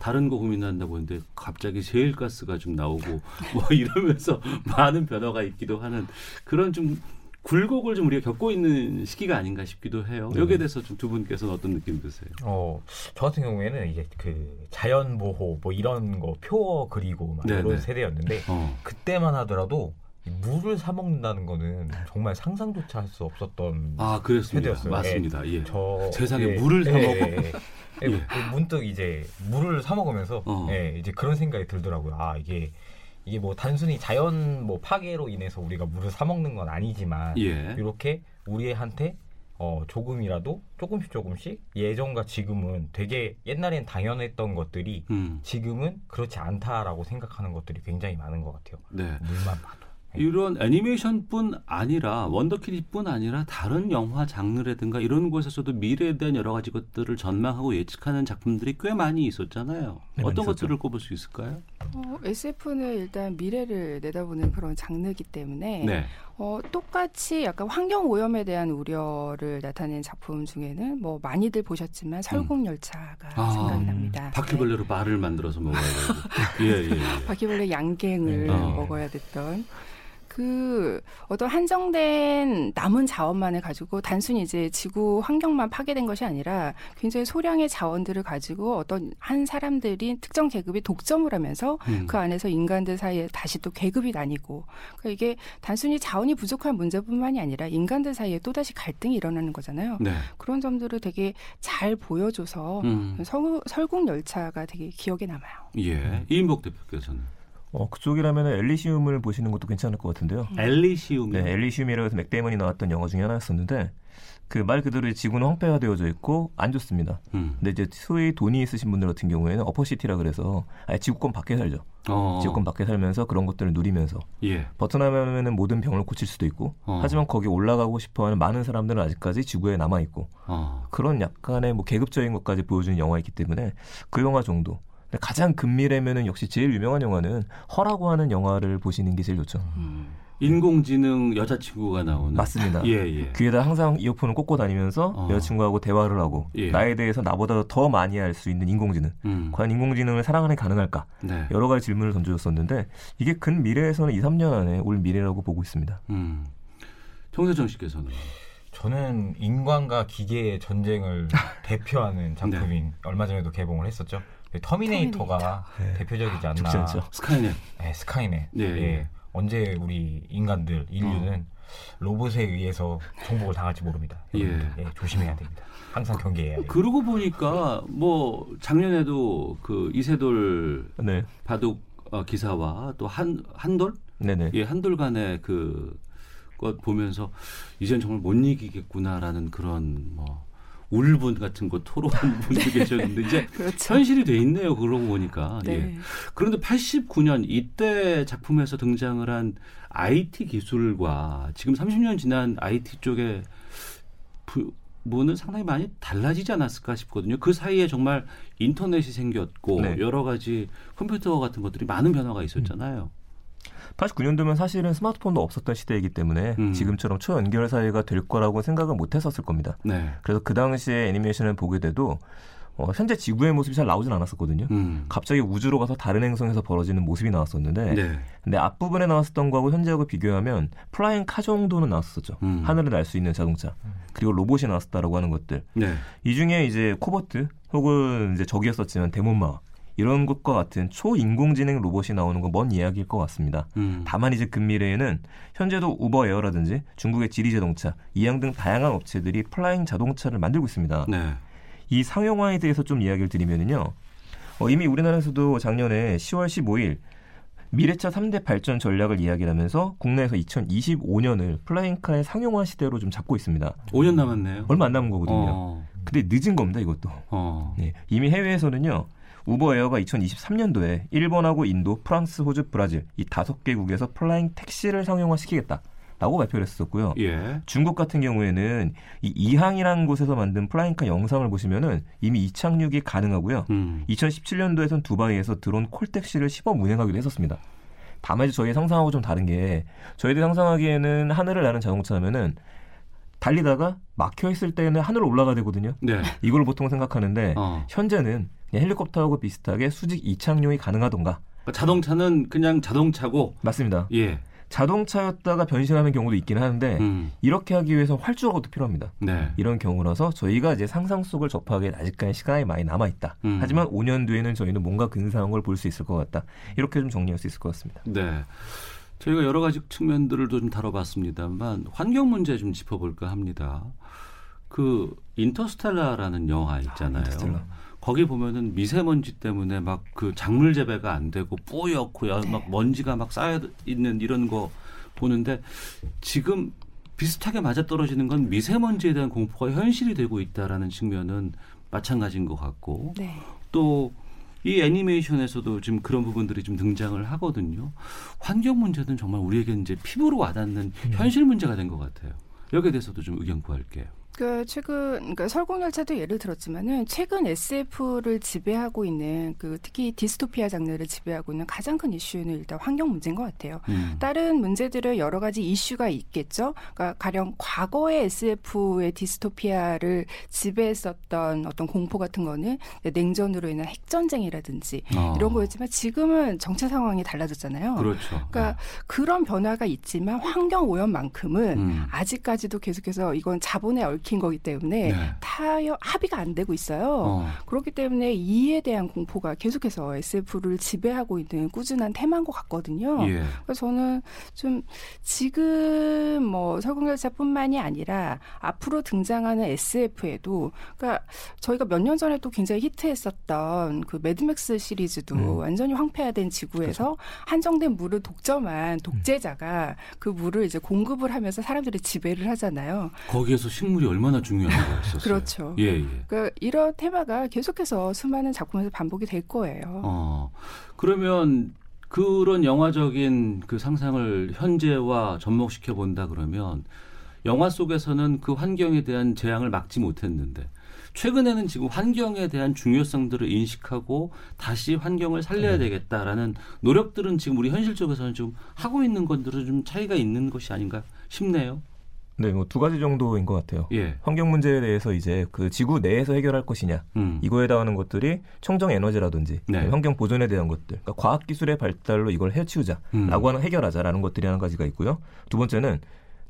다른 거 고민한다고 했는데 갑자기 세일가스가 좀 나오고 뭐 이러면서 많은 변화가 있기도 하는 그런 좀 굴곡을 좀 우리가 겪고 있는 시기가 아닌가 싶기도 해요. 네. 여기에 대해서 좀 두 분께서는 어떤 느낌 드세요? 어, 저 같은 경우에는 이제 그 자연 보호 뭐 이런 거표 그리고 막 이런 세대였는데 어. 그때만 하더라도 물을 사 먹는다는 거는 정말 상상조차 할 수 없었던 아 그랬습니다. 세대였어요. 맞습니다. 예. 저 세상에 예, 물을 사 예. 예, 예. 예. 문득 이제 물을 사 먹으면서 어. 예, 이제 그런 생각이 들더라고요. 아 이게 이게 뭐 단순히 자연 뭐 파괴로 인해서 우리가 물을 사 먹는 건 아니지만 예. 이렇게 우리한테 어, 조금이라도 조금씩 조금씩 예전과 지금은 되게 옛날엔 당연했던 것들이 음. 지금은 그렇지 않다라고 생각하는 것들이 굉장히 많은 것 같아요. 네. 물만 봐도. 이런 애니메이션뿐 아니라 원더키드뿐 아니라 다른 영화 장르라든가 이런 곳에서도 미래에 대한 여러 가지 것들을 전망하고 예측하는 작품들이 꽤 많이 있었잖아요. 네, 어떤 많이 것들을 꼽을 수 있을까요? 어, SF는 일단 미래를 내다보는 그런 장르이기 때문에 네. 어, 똑같이 약간 환경 오염에 대한 우려를 나타낸 작품 중에는 뭐 많이들 보셨지만 설국열차가 아, 생각이 납니다. 바퀴벌레로 말을 만들어서 먹어야 되고. 예, 예, 예. 바퀴벌레 양갱을 어. 먹어야 됐던 그 어떤 한정된 남은 자원만을 가지고 단순히 이제 지구 환경만 파괴된 것이 아니라 굉장히 소량의 자원들을 가지고 어떤 한 사람들이 특정 계급이 독점을 하면서 음. 그 안에서 인간들 사이에 다시 또 계급이 나뉘고 그러니까 이게 단순히 자원이 부족한 문제뿐만이 아니라 인간들 사이에 또 다시 갈등이 일어나는 거잖아요. 네. 그런 점들을 되게 잘 보여줘서 음. 설, 설국 열차가 되게 기억에 남아요. 예. 이인복 대표께서는 어, 그쪽이라면 엘리시움을 보시는 것도 괜찮을 것 같은데요. 엘리시움. 네, 엘리시움이라고 해서 맥데이먼이 나왔던 영화 중에 하나였었는데 그 말 그대로 지구는 황폐화 되어져 있고 안 좋습니다. 음. 근데 이제 소위 돈이 있으신 분들 같은 경우에는 어퍼시티라 그래서 아예 지구권 밖에 살죠. 어. 지구권 밖에 살면서 그런 것들을 누리면서 예. 버튼하면은 모든 병을 고칠 수도 있고 어. 하지만 거기 올라가고 싶어하는 많은 사람들은 아직까지 지구에 남아 있고 어. 그런 약간의 뭐 계급적인 것까지 보여주는 영화이기 때문에 그 영화 정도. 가장 근미래면은 역시 제일 유명한 영화는 허라고 하는 영화를 보시는 게 제일 좋죠. 음. 인공지능 여자친구가 나오는. 맞습니다. 예, 예. 귀에다 항상 이어폰을 꽂고 다니면서 어. 여자친구하고 대화를 하고 예. 나에 대해서 나보다 더 많이 알 수 있는 인공지능. 음. 과연 인공지능을 사랑하는 게 가능할까? 네. 여러 가지 질문을 던져줬었는데 이게 근 미래에서는 2, 3년 안에 올 미래라고 보고 있습니다. 음. 정세정 씨께서는 저는 인간과 기계의 전쟁을 대표하는 작품인 네. 얼마 전에도 개봉을 했었죠. 터미네이터가 네. 대표적이지 않나. 죽지 않죠. 스카이넷. 네, 스카이넷. 예, 예. 예. 언제 우리 인간들 인류는 로봇에 의해서 정복을 당할지 모릅니다. 예. 예, 조심해야 됩니다. 항상 경계해야 돼요. 그러고 보니까 뭐 작년에도 그 이세돌 네, 바둑 어, 기사와 또 한 한돌 네네. 예 한돌 간의 그것 보면서 이젠 정말 못 이기겠구나라는 그런 뭐 울분 같은 거 토로하는 분도 계셨는데 이제 그렇죠. 현실이 돼 있네요. 그러고 보니까. 예. 네. 그런데 89년 이때 작품에서 등장을 한 IT 기술과 지금 30년 지난 IT 쪽의 부분은 상당히 많이 달라지지 않았을까 싶거든요. 그 사이에 정말 인터넷이 생겼고 네. 여러 가지 컴퓨터 같은 것들이 많은 변화가 있었잖아요. 89년도면 사실은 스마트폰도 없었던 시대이기 때문에 음. 지금처럼 초연결 사회가 될 거라고 생각을 못 했었을 겁니다. 네. 그래서 그 당시에 애니메이션을 보게 돼도 어, 현재 지구의 모습이 잘 나오진 않았었거든요. 음. 갑자기 우주로 가서 다른 행성에서 벌어지는 모습이 나왔었는데 네. 근데 앞부분에 나왔었던 거하고 현재하고 비교하면 flying car 정도는 나왔었죠. 음. 하늘을 날 수 있는 자동차. 그리고 로봇이 나왔었다라고 하는 것들. 네. 이 중에 이제 코버트 혹은 이제 적이었었지만 데몬마 이런 것과 같은 초인공지능 로봇이 나오는 건 먼 이야기일 것 같습니다. 음. 다만 이제 근미래에는 현재도 우버 에어라든지 중국의 지리 자동차, 이항 등 다양한 업체들이 flying 자동차를 만들고 있습니다. 네. 이 상용화에 대해서 좀 이야기를 드리면은요. 어, 이미 우리나라에서도 작년에 10월 15일 미래차 3대 발전 전략을 이야기를 하면서 국내에서 2025년을 flying car의 상용화 시대로 좀 잡고 있습니다. 5년 남았네요. 얼마 안 남은 거거든요. 어. 근데 늦은 겁니다, 이것도. 어. 네, 이미 해외에서는요. 우버 에어가 2023년도에 일본하고 인도, 프랑스, 호주, 브라질 이 다섯 개국에서 flying 택시를 상용화시키겠다. 라고 발표를 했었고요. 예. 중국 같은 경우에는 이 이항이라는 곳에서 만든 flying car 영상을 보시면은 이미 이착륙이 가능하고요. 음. 2017년도에선 두바이에서 드론 콜택시를 시범 운행하기도 했었습니다. 다만 이제 저희 상상하고 좀 다른 게 저희들이 상상하기에는 하늘을 나는 자동차면은 달리다가 막혀 있을 때는 하늘로 올라가야 되거든요. 네. 이걸 보통 생각하는데 어. 현재는 헬리콥터하고 비슷하게 수직 이착륙이 가능하던가 그러니까 자동차는 그냥 자동차고 맞습니다. 예. 자동차였다가 변신하는 경우도 있긴 하는데 음. 이렇게 하기 위해서 활주로가 또 필요합니다. 네. 이런 경우라서 저희가 이제 상상 속을 접하기에 아직까지 시간이 많이 남아 있다. 음. 하지만 5년 뒤에는 저희는 뭔가 근사한 걸 볼 수 있을 것 같다. 이렇게 좀 정리할 수 있을 것 같습니다. 네. 저희가 여러 가지 측면들을 좀 다뤄봤습니다만 환경 문제 좀 짚어볼까 합니다. 그 인터스텔라라는 영화 있잖아요. 아, 인터스텔라. 거기 보면은 미세먼지 때문에 막 그 작물 재배가 안 되고 뿌옇고 네. 막 먼지가 막 쌓여 있는 이런 거 보는데 지금 비슷하게 맞아 떨어지는 건 미세먼지에 대한 공포가 현실이 되고 있다라는 측면은 마찬가지인 것 같고 네. 또 이 애니메이션에서도 지금 그런 부분들이 좀 등장을 하거든요. 환경 문제는 정말 우리에게 이제 피부로 와닿는 음. 현실 문제가 된 것 같아요. 여기에 대해서도 좀 의견 구할게요. 그 최근 그러니까 설국열차도 예를 들었지만은 최근 SF를 지배하고 있는 그 특히 디스토피아 장르를 지배하고 있는 가장 큰 이슈는 일단 환경 문제인 것 같아요. 음. 다른 문제들은 여러 가지 이슈가 있겠죠. 그러니까 가령 과거의 SF의 디스토피아를 지배했었던 어떤 공포 같은 거는 냉전으로 인한 핵 전쟁이라든지 어. 이런 거였지만 지금은 정체 상황이 달라졌잖아요. 그렇죠. 그러니까 네. 그런 변화가 있지만 환경 오염만큼은 음. 아직까지도 계속해서 이건 자본의 얽 얽힌 거기 때문에 네. 타협 합의가 안 되고 있어요. 어. 그렇기 때문에 이에 대한 공포가 계속해서 SF를 지배하고 있는 꾸준한 테마인 것 같거든요. 예. 그래서 저는 좀 지금 뭐 설국열차뿐만이 아니라 앞으로 등장하는 SF에도 그러니까 저희가 몇 년 전에 또 굉장히 히트했었던 그 매드맥스 시리즈도 음. 완전히 황폐화된 지구에서 그렇죠. 한정된 물을 독점한 독재자가 그 물을 이제 공급을 하면서 사람들이 지배를 하잖아요. 거기에서 식물이 얼마나 중요한 거였었어요. 그렇죠. 예, 예. 그러니까 이런 테마가 계속해서 수많은 작품에서 반복이 될 거예요. 어, 그러면 그런 영화적인 그 상상을 현재와 접목시켜 본다 그러면 영화 속에서는 그 환경에 대한 재앙을 막지 못했는데 최근에는 지금 환경에 대한 중요성들을 인식하고 다시 환경을 살려야 네. 되겠다라는 노력들은 지금 우리 현실적에서는 좀 하고 있는 것들은 좀 차이가 있는 것이 아닌가 싶네요. 네, 뭐 두 가지 정도인 것 같아요. 예. 환경 문제에 대해서 이제 그 지구 내에서 해결할 것이냐 음. 이거에 해당하는 것들이 청정 에너지라든지 네. 환경 보존에 대한 것들, 그러니까 과학 기술의 발달로 이걸 해치우자라고 음. 하는 해결하자라는 것들이 한 가지가 있고요. 두 번째는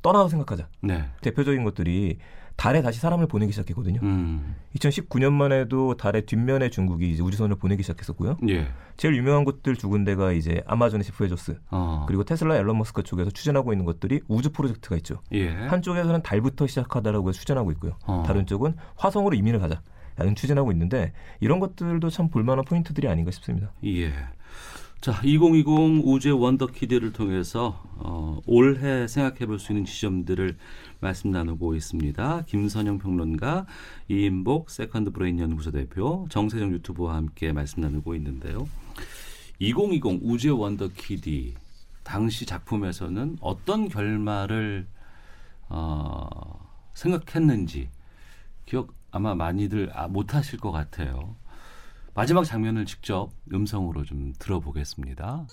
떠나서 생각하자. 네. 대표적인 것들이 달에 다시 사람을 보내기 시작했거든요. 음. 2019년만 해도 달의 뒷면에 중국이 이제 우주선을 보내기 시작했었고요. 예. 제일 유명한 곳들 두 군데가 이제 아마존의 제프 베조스 어. 그리고 테슬라 엘론 머스크 쪽에서 추진하고 있는 것들이 우주 프로젝트가 있죠. 예. 한쪽에서는 달부터 시작하자라고 해서 추진하고 있고요. 어. 다른 쪽은 화성으로 이민을 가자. 라는 추진하고 있는데 이런 것들도 참 볼만한 포인트들이 아닌가 싶습니다. 예. 자, 2020 우주의 원더키드를 통해서 어, 올해 생각해 볼 수 있는 지점들을 말씀 나누고 있습니다. 김선영 평론가, 이인복 세컨드 브레인 연구소 대표, 정세정 유튜버와 함께 말씀 나누고 있는데요. 2020 우주의 원더키드 당시 작품에서는 어떤 결말을 어, 생각했는지 기억 아마 많이들 아, 못하실 것 같아요. 마지막 장면을 직접 음성으로 좀 들어보겠습니다.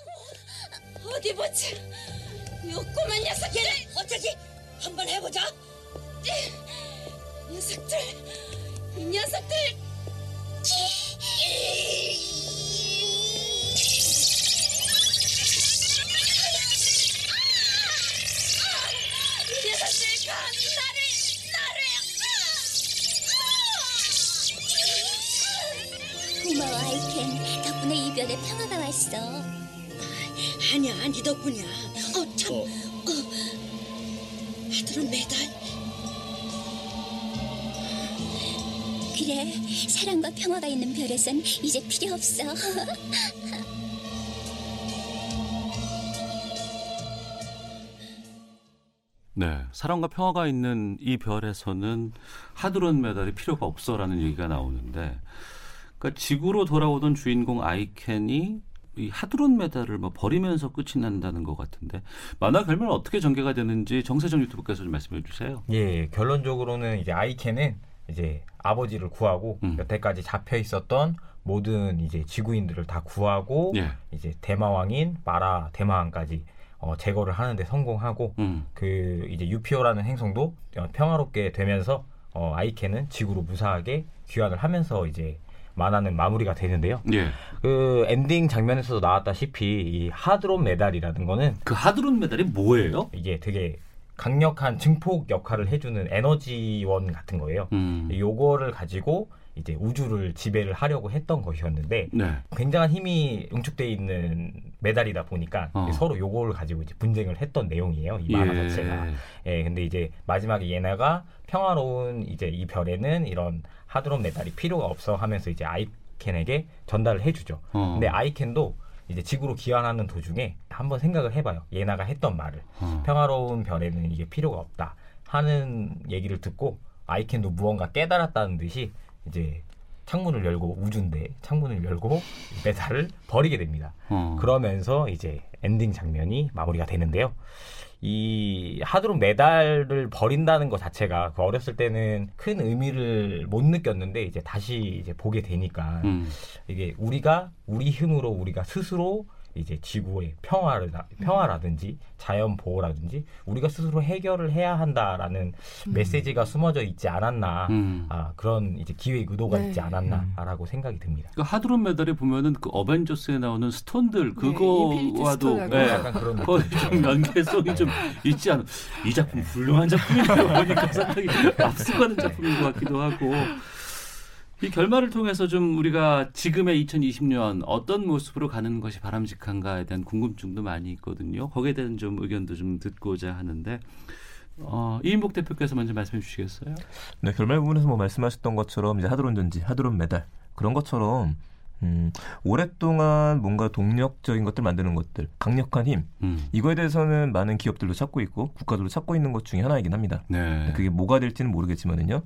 어디 보자. 요 꼬만 녀석들 어쩌지? 한번 해보자. 녀석들, 이 녀석들. 고마워 아이켄 덕분에 이별에 평화가 왔어 아니야 아니 덕분이야 어 참 어. 어. 아들은 매달 그래 사랑과 평화가 있는 별에선 이제 필요 없어 네, 사랑과 평화가 있는 이 별에서는 하드론 메달이 필요가 없어라는 얘기가 나오는데 그러니까 지구로 돌아오던 주인공 아이켄이 이 하드론 메달을 뭐 버리면서 끝이 난다는 것 같은데 만화 결말 어떻게 전개가 되는지 정세정 유튜브께서 좀 말씀해 주세요. 예, 결론적으로는 이제 아이켄은 이제 아버지를 구하고 음. 여태까지 잡혀 있었던 모든 이제 지구인들을 다 구하고 예. 이제 대마왕인 마라 대마왕까지 어, 제거를 하는데 성공하고 음. 그 이제 유피오라는 행성도 평화롭게 되면서 어, 아이캔은 지구로 무사하게 귀환을 하면서 이제 만화는 마무리가 되는데요. 예. 그 엔딩 장면에서도 나왔다시피 이 하드론 메달이라는 거는 그 하드론 메달이 뭐예요? 이게 되게 강력한 증폭 역할을 해주는 에너지원 같은 거예요. 음. 요거를 가지고 이제 우주를 지배를 하려고 했던 것이었는데 네. 굉장한 힘이 응축돼 있는 메달이다 보니까 어. 서로 요거를 가지고 이제 분쟁을 했던 내용이에요. 이 만화 예. 자체가. 예, 근데 이제 마지막에 얘네가 평화로운 이제 이 별에는 이런 하드론 메달이 필요가 없어 하면서 이제 아이켄에게 전달을 해주죠. 어. 근데 아이켄도 이제 지구로 귀환하는 도중에 한번 생각을 해봐요. 얘네가 했던 말을 어. 평화로운 별에는 이게 필요가 없다 하는 얘기를 듣고 아이켄도 무언가 깨달았다는 듯이 이제 창문을 열고 우주인데 창문을 열고 메달을 버리게 됩니다. 어. 그러면서 이제 엔딩 장면이 마무리가 되는데요. 이 하드론 메달을 버린다는 것 자체가 그 어렸을 때는 큰 의미를 못 느꼈는데 이제 다시 이제 보게 되니까 음. 이게 우리가 우리 힘으로 우리가 스스로 이제 지구의 평화를 평화라든지 자연 보호라든지 우리가 스스로 해결을 해야 한다라는 음. 메시지가 숨어져 있지 않았나 음. 아, 그런 이제 기획 의도가 네. 있지 않았나라고 음. 생각이 듭니다. 그 하드론 메달에 보면은 그 어벤져스에 나오는 스톤들 네, 그거와도 네, 네, 약간 그런 거의 좀 연계성이 좀 있지 않은 이 작품 훌륭한 작품이라고 보니까 상당히 앞서가는 작품인 것 같기도 하고 이 결말을 통해서 좀 우리가 지금의 2020년 어떤 모습으로 가는 것이 바람직한가에 대한 궁금증도 많이 있거든요. 거기에 대한 좀 의견도 좀 듣고자 하는데 어, 이인복 대표께서 먼저 말씀해 주시겠어요? 네, 결말 부분에서 뭐 말씀하셨던 것처럼 이제 하드론 전지, 하드론 메달 그런 것처럼 음, 오랫동안 뭔가 동력적인 것들 만드는 것들, 강력한 힘, 음. 이거에 대해서는 많은 기업들도 찾고 있고 국가들도 찾고 있는 것 중에 하나이긴 합니다. 네. 그게 뭐가 될지는 모르겠지만은요.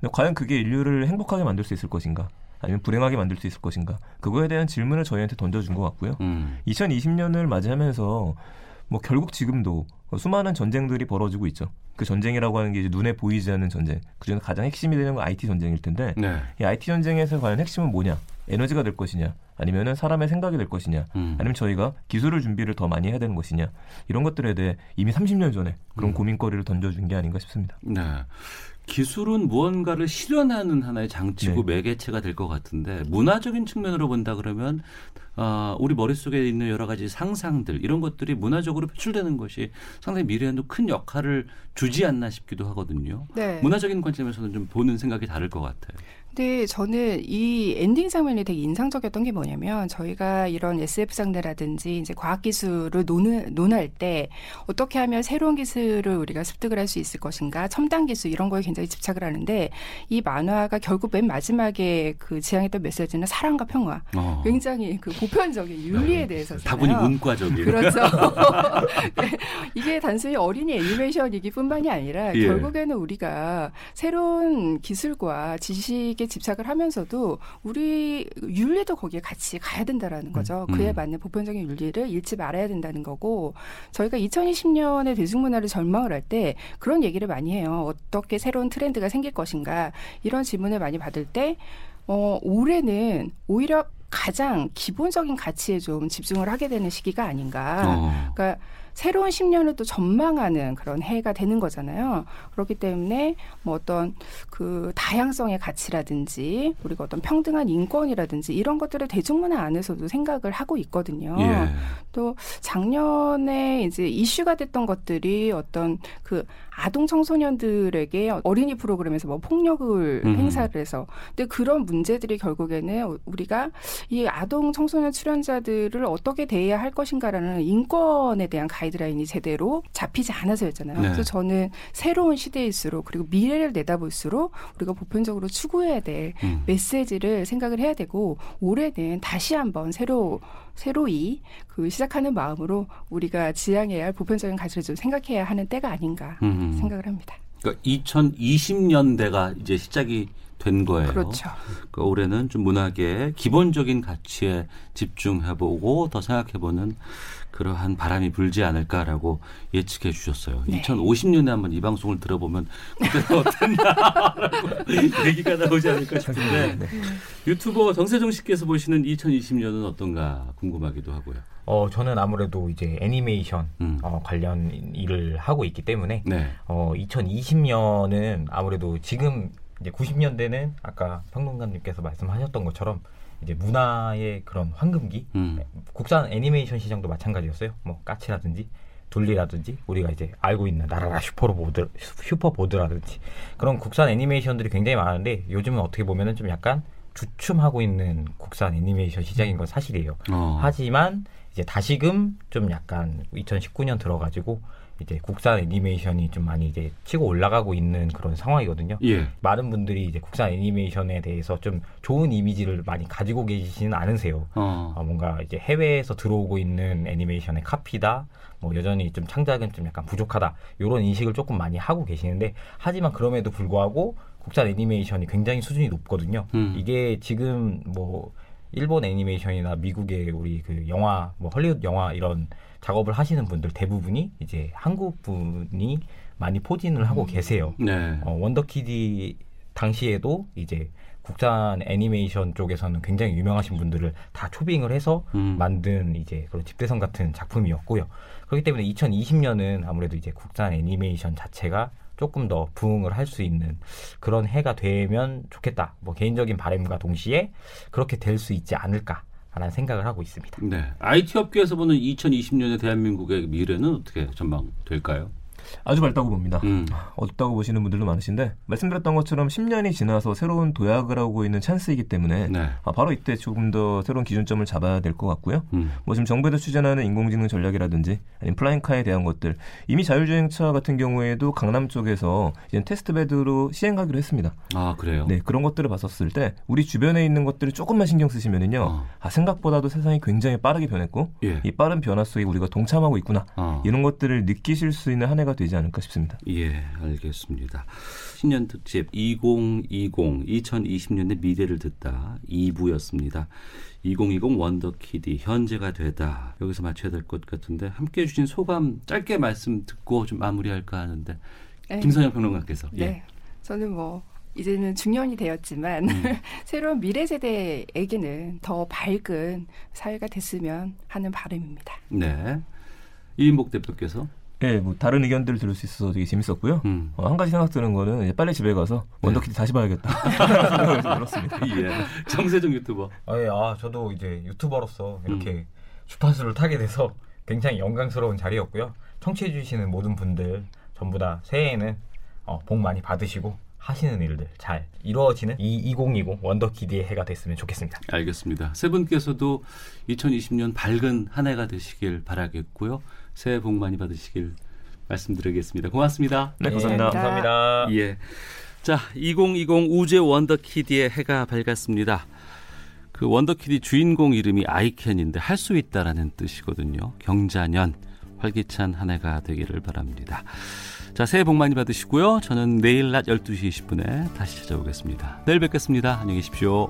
근데 과연 그게 인류를 행복하게 만들 수 있을 것인가? 아니면 불행하게 만들 수 있을 것인가? 그거에 대한 질문을 저희한테 던져준 것 같고요. 음. 2020년을 맞이하면서 뭐 결국 지금도 수많은 전쟁들이 벌어지고 있죠. 그 전쟁이라고 하는 게 이제 눈에 보이지 않는 전쟁. 그중에 가장 핵심이 되는 건 IT 전쟁일 텐데 네. 이 IT 전쟁에서 과연 핵심은 뭐냐? 에너지가 될 것이냐? 아니면은 사람의 생각이 될 것이냐? 음. 아니면 저희가 기술을 준비를 더 많이 해야 되는 것이냐? 이런 것들에 대해 이미 30년 전에 그런 음. 고민거리를 던져준 게 아닌가 싶습니다. 네. 기술은 무언가를 실현하는 하나의 장치고 네. 매개체가 될 것 같은데 문화적인 측면으로 본다 그러면 어, 우리 머릿속에 있는 여러 가지 상상들 이런 것들이 문화적으로 표출되는 것이 상당히 미래에도 큰 역할을 주지 않나 싶기도 하거든요. 네. 문화적인 관점에서는 좀 보는 생각이 다를 것 같아요. 근데 저는 이 엔딩 장면이 되게 인상적이었던 게 뭐냐면 저희가 이런 SF 장르라든지 이제 과학 기술을 논을, 논할 때 어떻게 하면 새로운 기술을 우리가 습득을 할 수 있을 것인가 첨단 기술 이런 거에 굉장히 집착을 하는데 이 만화가 결국 맨 마지막에 그 지향했던 메시지는 사랑과 평화 어. 굉장히 그 보편적인 윤리에 네. 대해서 다분히 문과적인 그렇죠 이게 단순히 어린이 애니메이션이기 뿐만이 아니라 예. 결국에는 우리가 새로운 기술과 지식 거기에 집착을 하면서도 우리 윤리도 거기에 같이 가야 된다라는 거죠. 음. 그에 음. 맞는 보편적인 윤리를 잃지 말아야 된다는 거고 저희가 2020년에 대중문화를 전망을 할 때 그런 얘기를 많이 해요. 어떻게 새로운 트렌드가 생길 것인가 이런 질문을 많이 받을 때 어, 올해는 오히려 가장 기본적인 가치에 좀 집중을 하게 되는 시기가 아닌가. 어. 그러니까 새로운 10년을 또 전망하는 그런 해가 되는 거잖아요. 그렇기 때문에 뭐 어떤 그 다양성의 가치라든지 우리가 어떤 평등한 인권이라든지 이런 것들을 대중문화 안에서도 생각을 하고 있거든요. 예. 또 작년에 이제 이슈가 됐던 것들이 어떤 그 아동 청소년들에게 어린이 프로그램에서 뭐 폭력을 음. 행사를 해서 근데 그런 문제들이 결국에는 우리가 이 아동 청소년 출연자들을 어떻게 대해야 할 것인가라는 인권에 대한 가이드라인이 제대로 잡히지 않아서였잖아요. 네. 그래서 저는 새로운 시대일수록 그리고 미래를 내다볼수록 우리가 보편적으로 추구해야 될 음. 메시지를 생각을 해야 되고 올해는 다시 한번 새로 새로이 그 시작하는 마음으로 우리가 지향해야 할 보편적인 가치를 좀 생각해야 하는 때가 아닌가 음. 생각을 합니다. 그러니까 2020년대가 이제 시작이 된 거예요. 그렇죠. 그러니까 올해는 좀 문학의 기본적인 가치에 집중해보고 더 생각해보는 그러한 바람이 불지 않을까라고 예측해 주셨어요. 네. 2050년에 한번 이 방송을 들어보면 그때 어땠나라고 얘기가 나오지 않을까 싶은데 네. 유튜버 정세정 씨께서 보시는 2020년은 어떤가 궁금하기도 하고요. 어 저는 아무래도 이제 애니메이션 음. 어, 관련 일을 하고 있기 때문에 네. 어 2020년은 아무래도 지금 이제 90년대는 아까 평론가님께서 말씀하셨던 것처럼 이제 문화의 그런 황금기, 음. 국산 애니메이션 시장도 마찬가지였어요. 뭐 까치라든지 둘리라든지 우리가 이제 알고 있는 날아라 슈퍼보드 슈퍼보드라든지 그런 국산 애니메이션들이 굉장히 많은데 요즘은 어떻게 보면은 좀 약간 주춤하고 있는 국산 애니메이션 시장인 건 사실이에요. 어. 하지만 이제 다시금 좀 약간 2019년 들어가지고 이제 국산 애니메이션이 좀 많이 이제 치고 올라가고 있는 그런 상황이거든요. 예. 많은 분들이 이제 국산 애니메이션에 대해서 좀 좋은 이미지를 많이 가지고 계시지는 않으세요. 어. 어, 뭔가 이제 해외에서 들어오고 있는 애니메이션의 카피다. 뭐 여전히 좀 창작은 좀 약간 부족하다. 이런 인식을 조금 많이 하고 계시는데 하지만 그럼에도 불구하고 국산 애니메이션이 굉장히 수준이 높거든요. 음. 이게 지금 뭐 일본 애니메이션이나 미국의 우리 그 영화 뭐 헐리우드 영화 이런 작업을 하시는 분들 대부분이 이제 한국 분이 많이 포진을 하고 음. 계세요. 네. 어, 원더키디 당시에도 이제 국산 애니메이션 쪽에서는 굉장히 유명하신 분들을 다 초빙을 해서 음. 만든 이제 그런 집대성 같은 작품이었고요. 그렇기 때문에 2020년은 아무래도 이제 국산 애니메이션 자체가 조금 더 부응을 할 수 있는 그런 해가 되면 좋겠다. 뭐 개인적인 바램과 동시에 그렇게 될 수 있지 않을까. 라는 생각을 하고 있습니다. 네. IT 업계에서 보는 2020년의 대한민국의 미래는 어떻게 전망될까요? 아주 밝다고 봅니다. 음. 어둡다고 보시는 분들도 많으신데 말씀드렸던 것처럼 10년이 지나서 새로운 도약을 하고 있는 찬스이기 때문에 네. 아, 바로 이때 조금 더 새로운 기준점을 잡아야 될 것 같고요. 음. 뭐 지금 정부에서 추진하는 인공지능 전략이라든지 아니면 플라잉카에 대한 것들 이미 자율주행차 같은 경우에도 강남 쪽에서 이제 테스트베드로 시행하기로 했습니다. 아 그래요? 네 그런 것들을 봤었을 때 우리 주변에 있는 것들을 조금만 신경 쓰시면은요. 어. 아 생각보다도 세상이 굉장히 빠르게 변했고 예. 이 빠른 변화 속에 우리가 동참하고 있구나 어. 이런 것들을 느끼실 수 있는 한 해가 되지 않을까 싶습니다. 예, 알겠습니다. 신년 특집 2020 2020년의 미래를 듣다 2부였습니다. 2020 원더키디 현재가 되다. 여기서 맞춰야 될 것 같은데 함께 해 주신 소감 짧게 말씀 듣고 좀 마무리할까 하는데 네. 김선영 평론가께서 네. 예. 저는 뭐 이제는 중년이 되었지만 음. 새로운 미래 세대에게는 더 밝은 사회가 됐으면 하는 바람입니다. 네. 이인복 대표께서 네, 뭐 다른 의견들을 들을 수 있어서 되게 재밌었고요. 음. 어, 한 가지 생각 드는 거는 이제 빨리 집에 가서 네. 원더키드 다시 봐야겠다. 들었습니다. 예. 정세정 유튜버. 아, 예, 아 저도 이제 유튜버로서 이렇게 음. 주파수를 타게 돼서 굉장히 영광스러운 자리였고요. 청취해 주시는 모든 분들 전부 다 새해에는 어, 복 많이 받으시고 하시는 일들 잘 이루어지는 이 2020 원더키드의 해가 됐으면 좋겠습니다. 알겠습니다. 세 분께서도 2020년 밝은 한 해가 되시길 바라겠고요. 새해 복 많이 받으시길 말씀드리겠습니다. 고맙습니다. 네, 감사합니다. 네, 감사합니다. 예. 자, 2020 우주의 원더키디의 해가 밝았습니다. 그 원더키디 주인공 이름이 아이캔인데 할 수 있다라는 뜻이거든요. 경자년 활기찬 한 해가 되기를 바랍니다. 자, 새해 복 많이 받으시고요. 저는 내일 낮 12시 20분에 다시 찾아오겠습니다. 내일 뵙겠습니다. 안녕히 계십시오.